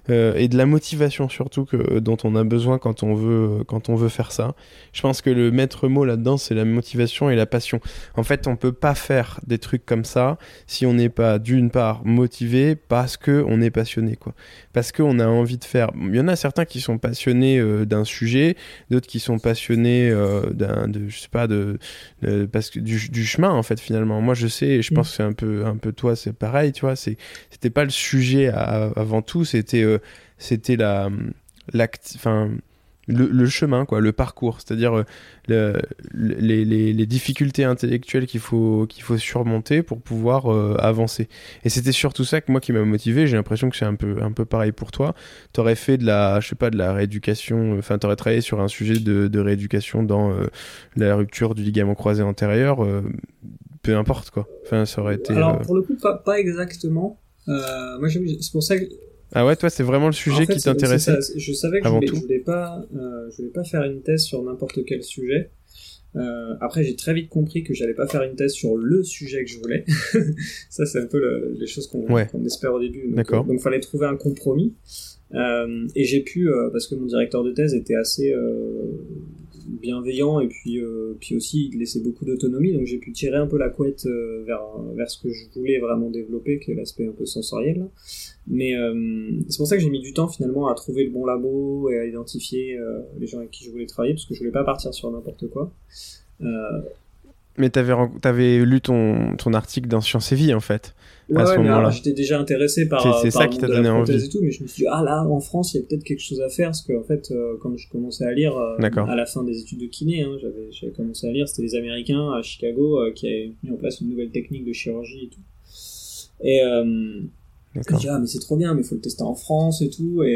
euh, et de la motivation surtout que dont on a besoin quand on veut quand on veut faire ça. Je pense que le maître mot là-dedans c'est la motivation et la passion. En fait, on peut pas faire des trucs comme ça si on n'est pas d'une part motivé parce que on est passionné quoi. Parce que on a envie de faire. Il y en a certains qui sont passionnés euh, d'un sujet, d'autres qui sont passionnés euh, d'un de je sais pas de, parce que du, du, chemin en fait finalement. Moi je sais, je mm. pense que c'est un peu un peu toi c'est pareil, tu vois, c'est c'était pas le sujet avant tout, c'était euh, c'était la enfin le, chemin, quoi, le parcours, c'est-à-dire euh, les, les, difficultés intellectuelles qu'il faut, qu'il faut surmonter pour pouvoir euh, avancer. Et c'était surtout ça que moi qui m'a motivé. J'ai l'impression que c'est un peu, un peu pareil pour toi. Tu aurais fait de la, je sais pas, de la rééducation, enfin, tu aurais travaillé sur un sujet de, de rééducation dans la rupture du ligament croisé antérieur. peu importe, quoi. Enfin, ça aurait été. Alors, pour le coup, pas, pas exactement. moi, c'est pour ça que ah ouais, toi, c'est vraiment le sujet qui t'intéressait. Je savais que je voulais, je voulais, pas, euh, je voulais pas faire une thèse sur n'importe quel sujet. Euh, après, j'ai très vite compris que j'allais pas faire une thèse sur le sujet que je voulais. ça, c'est un peu le, les choses qu'on espère au début. D'accord. Donc, il fallait trouver un compromis. Euh, et j'ai pu, euh, parce que mon directeur de thèse était assez euh, bienveillant et puis euh, puis aussi il laissait beaucoup d'autonomie. Donc j'ai pu tirer un peu la couette euh, vers vers ce que je voulais vraiment développer qui est l'aspect un peu sensoriel. Mais euh, c'est pour ça que j'ai mis du temps finalement à trouver le bon labo et à identifier les gens avec qui je voulais travailler parce que je voulais pas partir sur n'importe quoi. Mais t'avais avais lu ton ton article dans Science et Vie en fait à ce moment-là. J'étais déjà intéressé par, c'est ça qui t'a donné envie et tout, mais je me suis dit ah là en France il y a peut-être quelque chose à faire parce que en fait euh, quand je commençais à lire euh, à la fin des études de kiné, hein, j'avais j'avais commencé à lire, c'était les Américains à Chicago euh, qui avaient mis en place une nouvelle technique de chirurgie et tout. Et je me dis, ah, mais c'est trop bien, mais il faut le tester en France et tout. Et,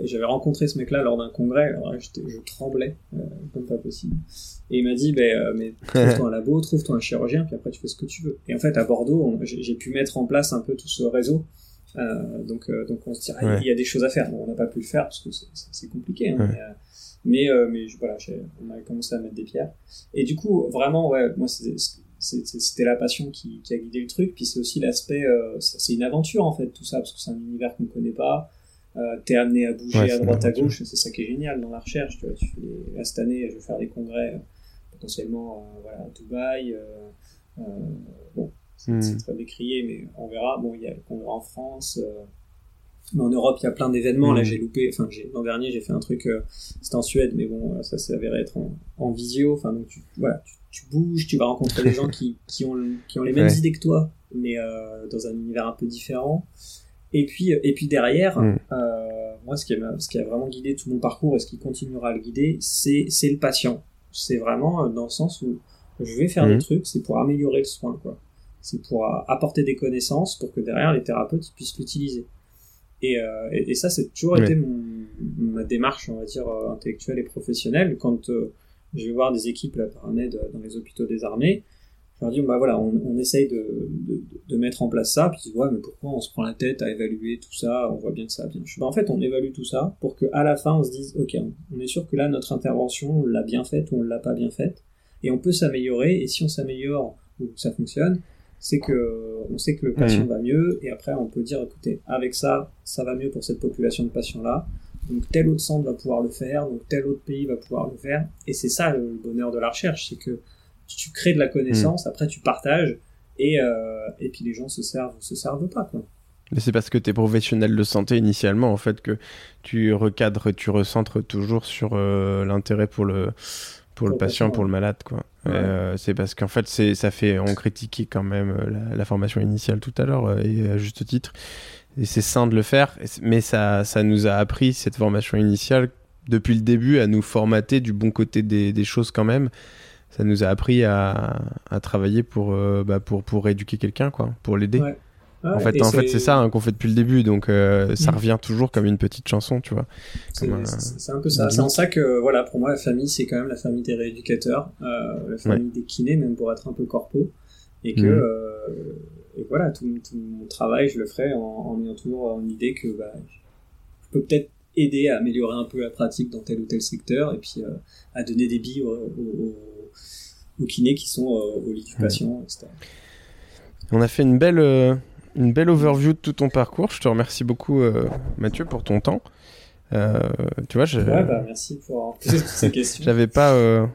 et j'avais rencontré ce mec-là lors d'un congrès. Alors là, je tremblais, comme pas possible. Et il m'a dit, euh, mais trouve-toi un labo, trouve-toi un chirurgien, puis après tu fais ce que tu veux. Et en fait, à Bordeaux, j'ai pu mettre en place un peu tout ce réseau. Euh, donc, euh, donc on se dit, ah, il y a des choses à faire. Bon, on n'a pas pu le faire parce que c'est compliqué. Hein, Mais, euh, mais, voilà, on a commencé à mettre des pierres. Et du coup, vraiment, ouais, moi, c'était la passion qui, qui, a guidé le truc. Puis c'est aussi l'aspect, c'est une aventure en fait, tout ça, parce que c'est un univers qu'on ne connaît pas. Euh, t'es amené à bouger à droite à gauche, c'est ça qui est génial dans la recherche. Tu vois, tu fais cette année, je vais faire des congrès potentiellement euh, voilà, à Dubaï. Euh, euh, bon, c'est très décrié, mais on verra. Bon, il y a le congrès en France. Mais en Europe, il y a plein d'événements. Là, hmm. j'ai loupé. Enfin, l'an dernier, j'ai fait un truc. c'était en Suède, mais bon, ça s'est avéré être en, visio. Enfin, donc tu, voilà, tu, bouges, tu vas rencontrer des gens qui, qui, ont, qui ont les mêmes idées que toi, mais dans un univers un peu différent. Et puis, et puis derrière, hmm. euh, moi, ce qui, a, ce qui a vraiment guidé tout mon parcours et ce qui continuera à le guider, c'est, c'est le patient c'est vraiment euh, dans le sens où je vais faire des mhm. trucs, c'est pour améliorer le soin, quoi. C'est pour euh, apporter des connaissances pour que derrière les thérapeutes puissent l'utiliser. Et, euh, et, ça, c'est toujours été mon, ma démarche, on va dire, intellectuelle et professionnelle. Quand je vais voir des équipes là, par un aide dans les hôpitaux des armées, je leur dis, bah voilà, on, on essaye de, de, de, mettre en place ça, puis ils disent, ouais, mais pourquoi on se prend la tête à évaluer tout ça, on voit bien que ça va bien. Je dis, bah, en fait, on évalue tout ça pour que à la fin, on se dise, ok, on est sûr que là, notre intervention, on l'a bien faite ou on l'a pas bien faite, et on peut s'améliorer, et si on s'améliore ou que ça fonctionne, c'est que on sait que le patient mmh. va mieux, et après, on peut dire, écoutez, avec ça, ça va mieux pour cette population de patients-là, donc tel autre centre va pouvoir le faire, donc tel autre pays va pouvoir le faire, et c'est ça le bonheur de la recherche, c'est que tu crées de la connaissance, hmm. après tu partages, et, euh, et puis les gens se servent ou se servent pas, quoi. Mais c'est parce que tu es professionnel de santé initialement, en fait, que tu recadres, tu recentres toujours sur euh, l'intérêt pour le, pour, le patient, pour le malade, quoi. Euh, c'est parce qu'en fait, c'est, ça fait, on critiquait quand même la, formation initiale tout à l'heure, et à juste titre. Et c'est sain de le faire, mais ça, ça nous a appris, cette formation initiale, depuis le début, à nous formater du bon côté des, des choses quand même ça nous a appris à, à travailler pour, euh, bah pour, pour éduquer quelqu'un, quoi, pour l'aider. en fait, en fait c'est ça hein, qu'on fait depuis le début, donc euh, ça mm. revient toujours comme une petite chanson, tu vois. C'est un, peu ça. C'est en ça que, voilà, pour moi, la famille, c'est quand même la famille des rééducateurs, euh, la famille des kinés, même pour être un peu corpo. Et que, mm. Et voilà, tout, tout, mon travail, je le ferai en, en ayant toujours une idée que bah, je peux peut-être aider à améliorer un peu la pratique dans tel ou tel secteur, et puis à donner des billes aux kinés qui sont euh, au lit du patient, etc. On a fait une belle, euh, une belle overview de tout ton parcours. Je te remercie beaucoup, Mathieu, pour ton temps. Euh, tu vois, je... ouais, bah, merci pour toutes ces questions. j'avais pas, euh,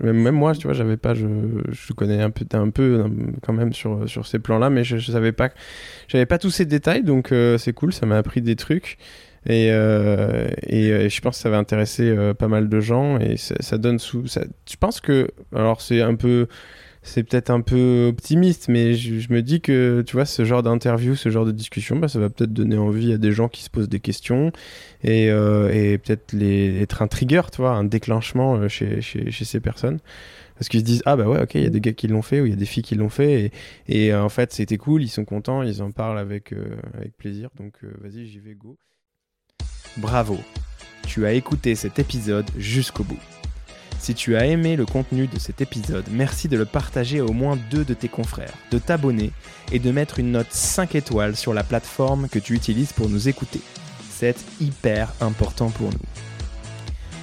même moi, tu vois, j'avais pas, je, je connais un peu, un peu quand même sur sur ces plans-là, mais je, je savais pas, j'avais pas tous ces détails, donc euh, c'est cool, ça m'a appris des trucs. Et, euh, et, je pense que ça va intéresser pas mal de gens et ça, ça donne sous. Ça, je pense que alors c'est un peu c'est peut-être un peu optimiste, mais je, me dis que, tu vois, ce genre d'interview, ce genre de discussion, bah, ça va peut-être donner envie à des gens qui se posent des questions et, euh, peut-être être un trigger, tu vois, un déclenchement euh, chez, chez, ces personnes. Parce qu'ils se disent, ah bah ouais, ok, il y a des gars qui l'ont fait ou il y a des filles qui l'ont fait et, et euh, en fait, c'était cool, ils sont contents, ils en parlent avec, avec plaisir. Donc, vas-y, j'y vais, go. Bravo, tu as écouté cet épisode jusqu'au bout. Si tu as aimé le contenu de cet épisode, merci de le partager à au moins deux de tes confrères, de t'abonner et de mettre une note 5 étoiles sur la plateforme que tu utilises pour nous écouter. C'est hyper important pour nous.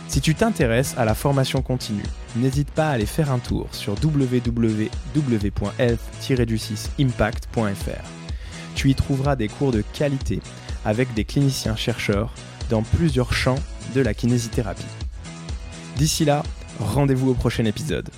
Si tu t'intéresses à la formation continue, n'hésite pas à aller faire un tour sur www.health-impact.fr. Tu y trouveras des cours de qualité avec des cliniciens chercheurs dans plusieurs champs de la kinésithérapie. D'ici là, Rendez-vous au prochain épisode.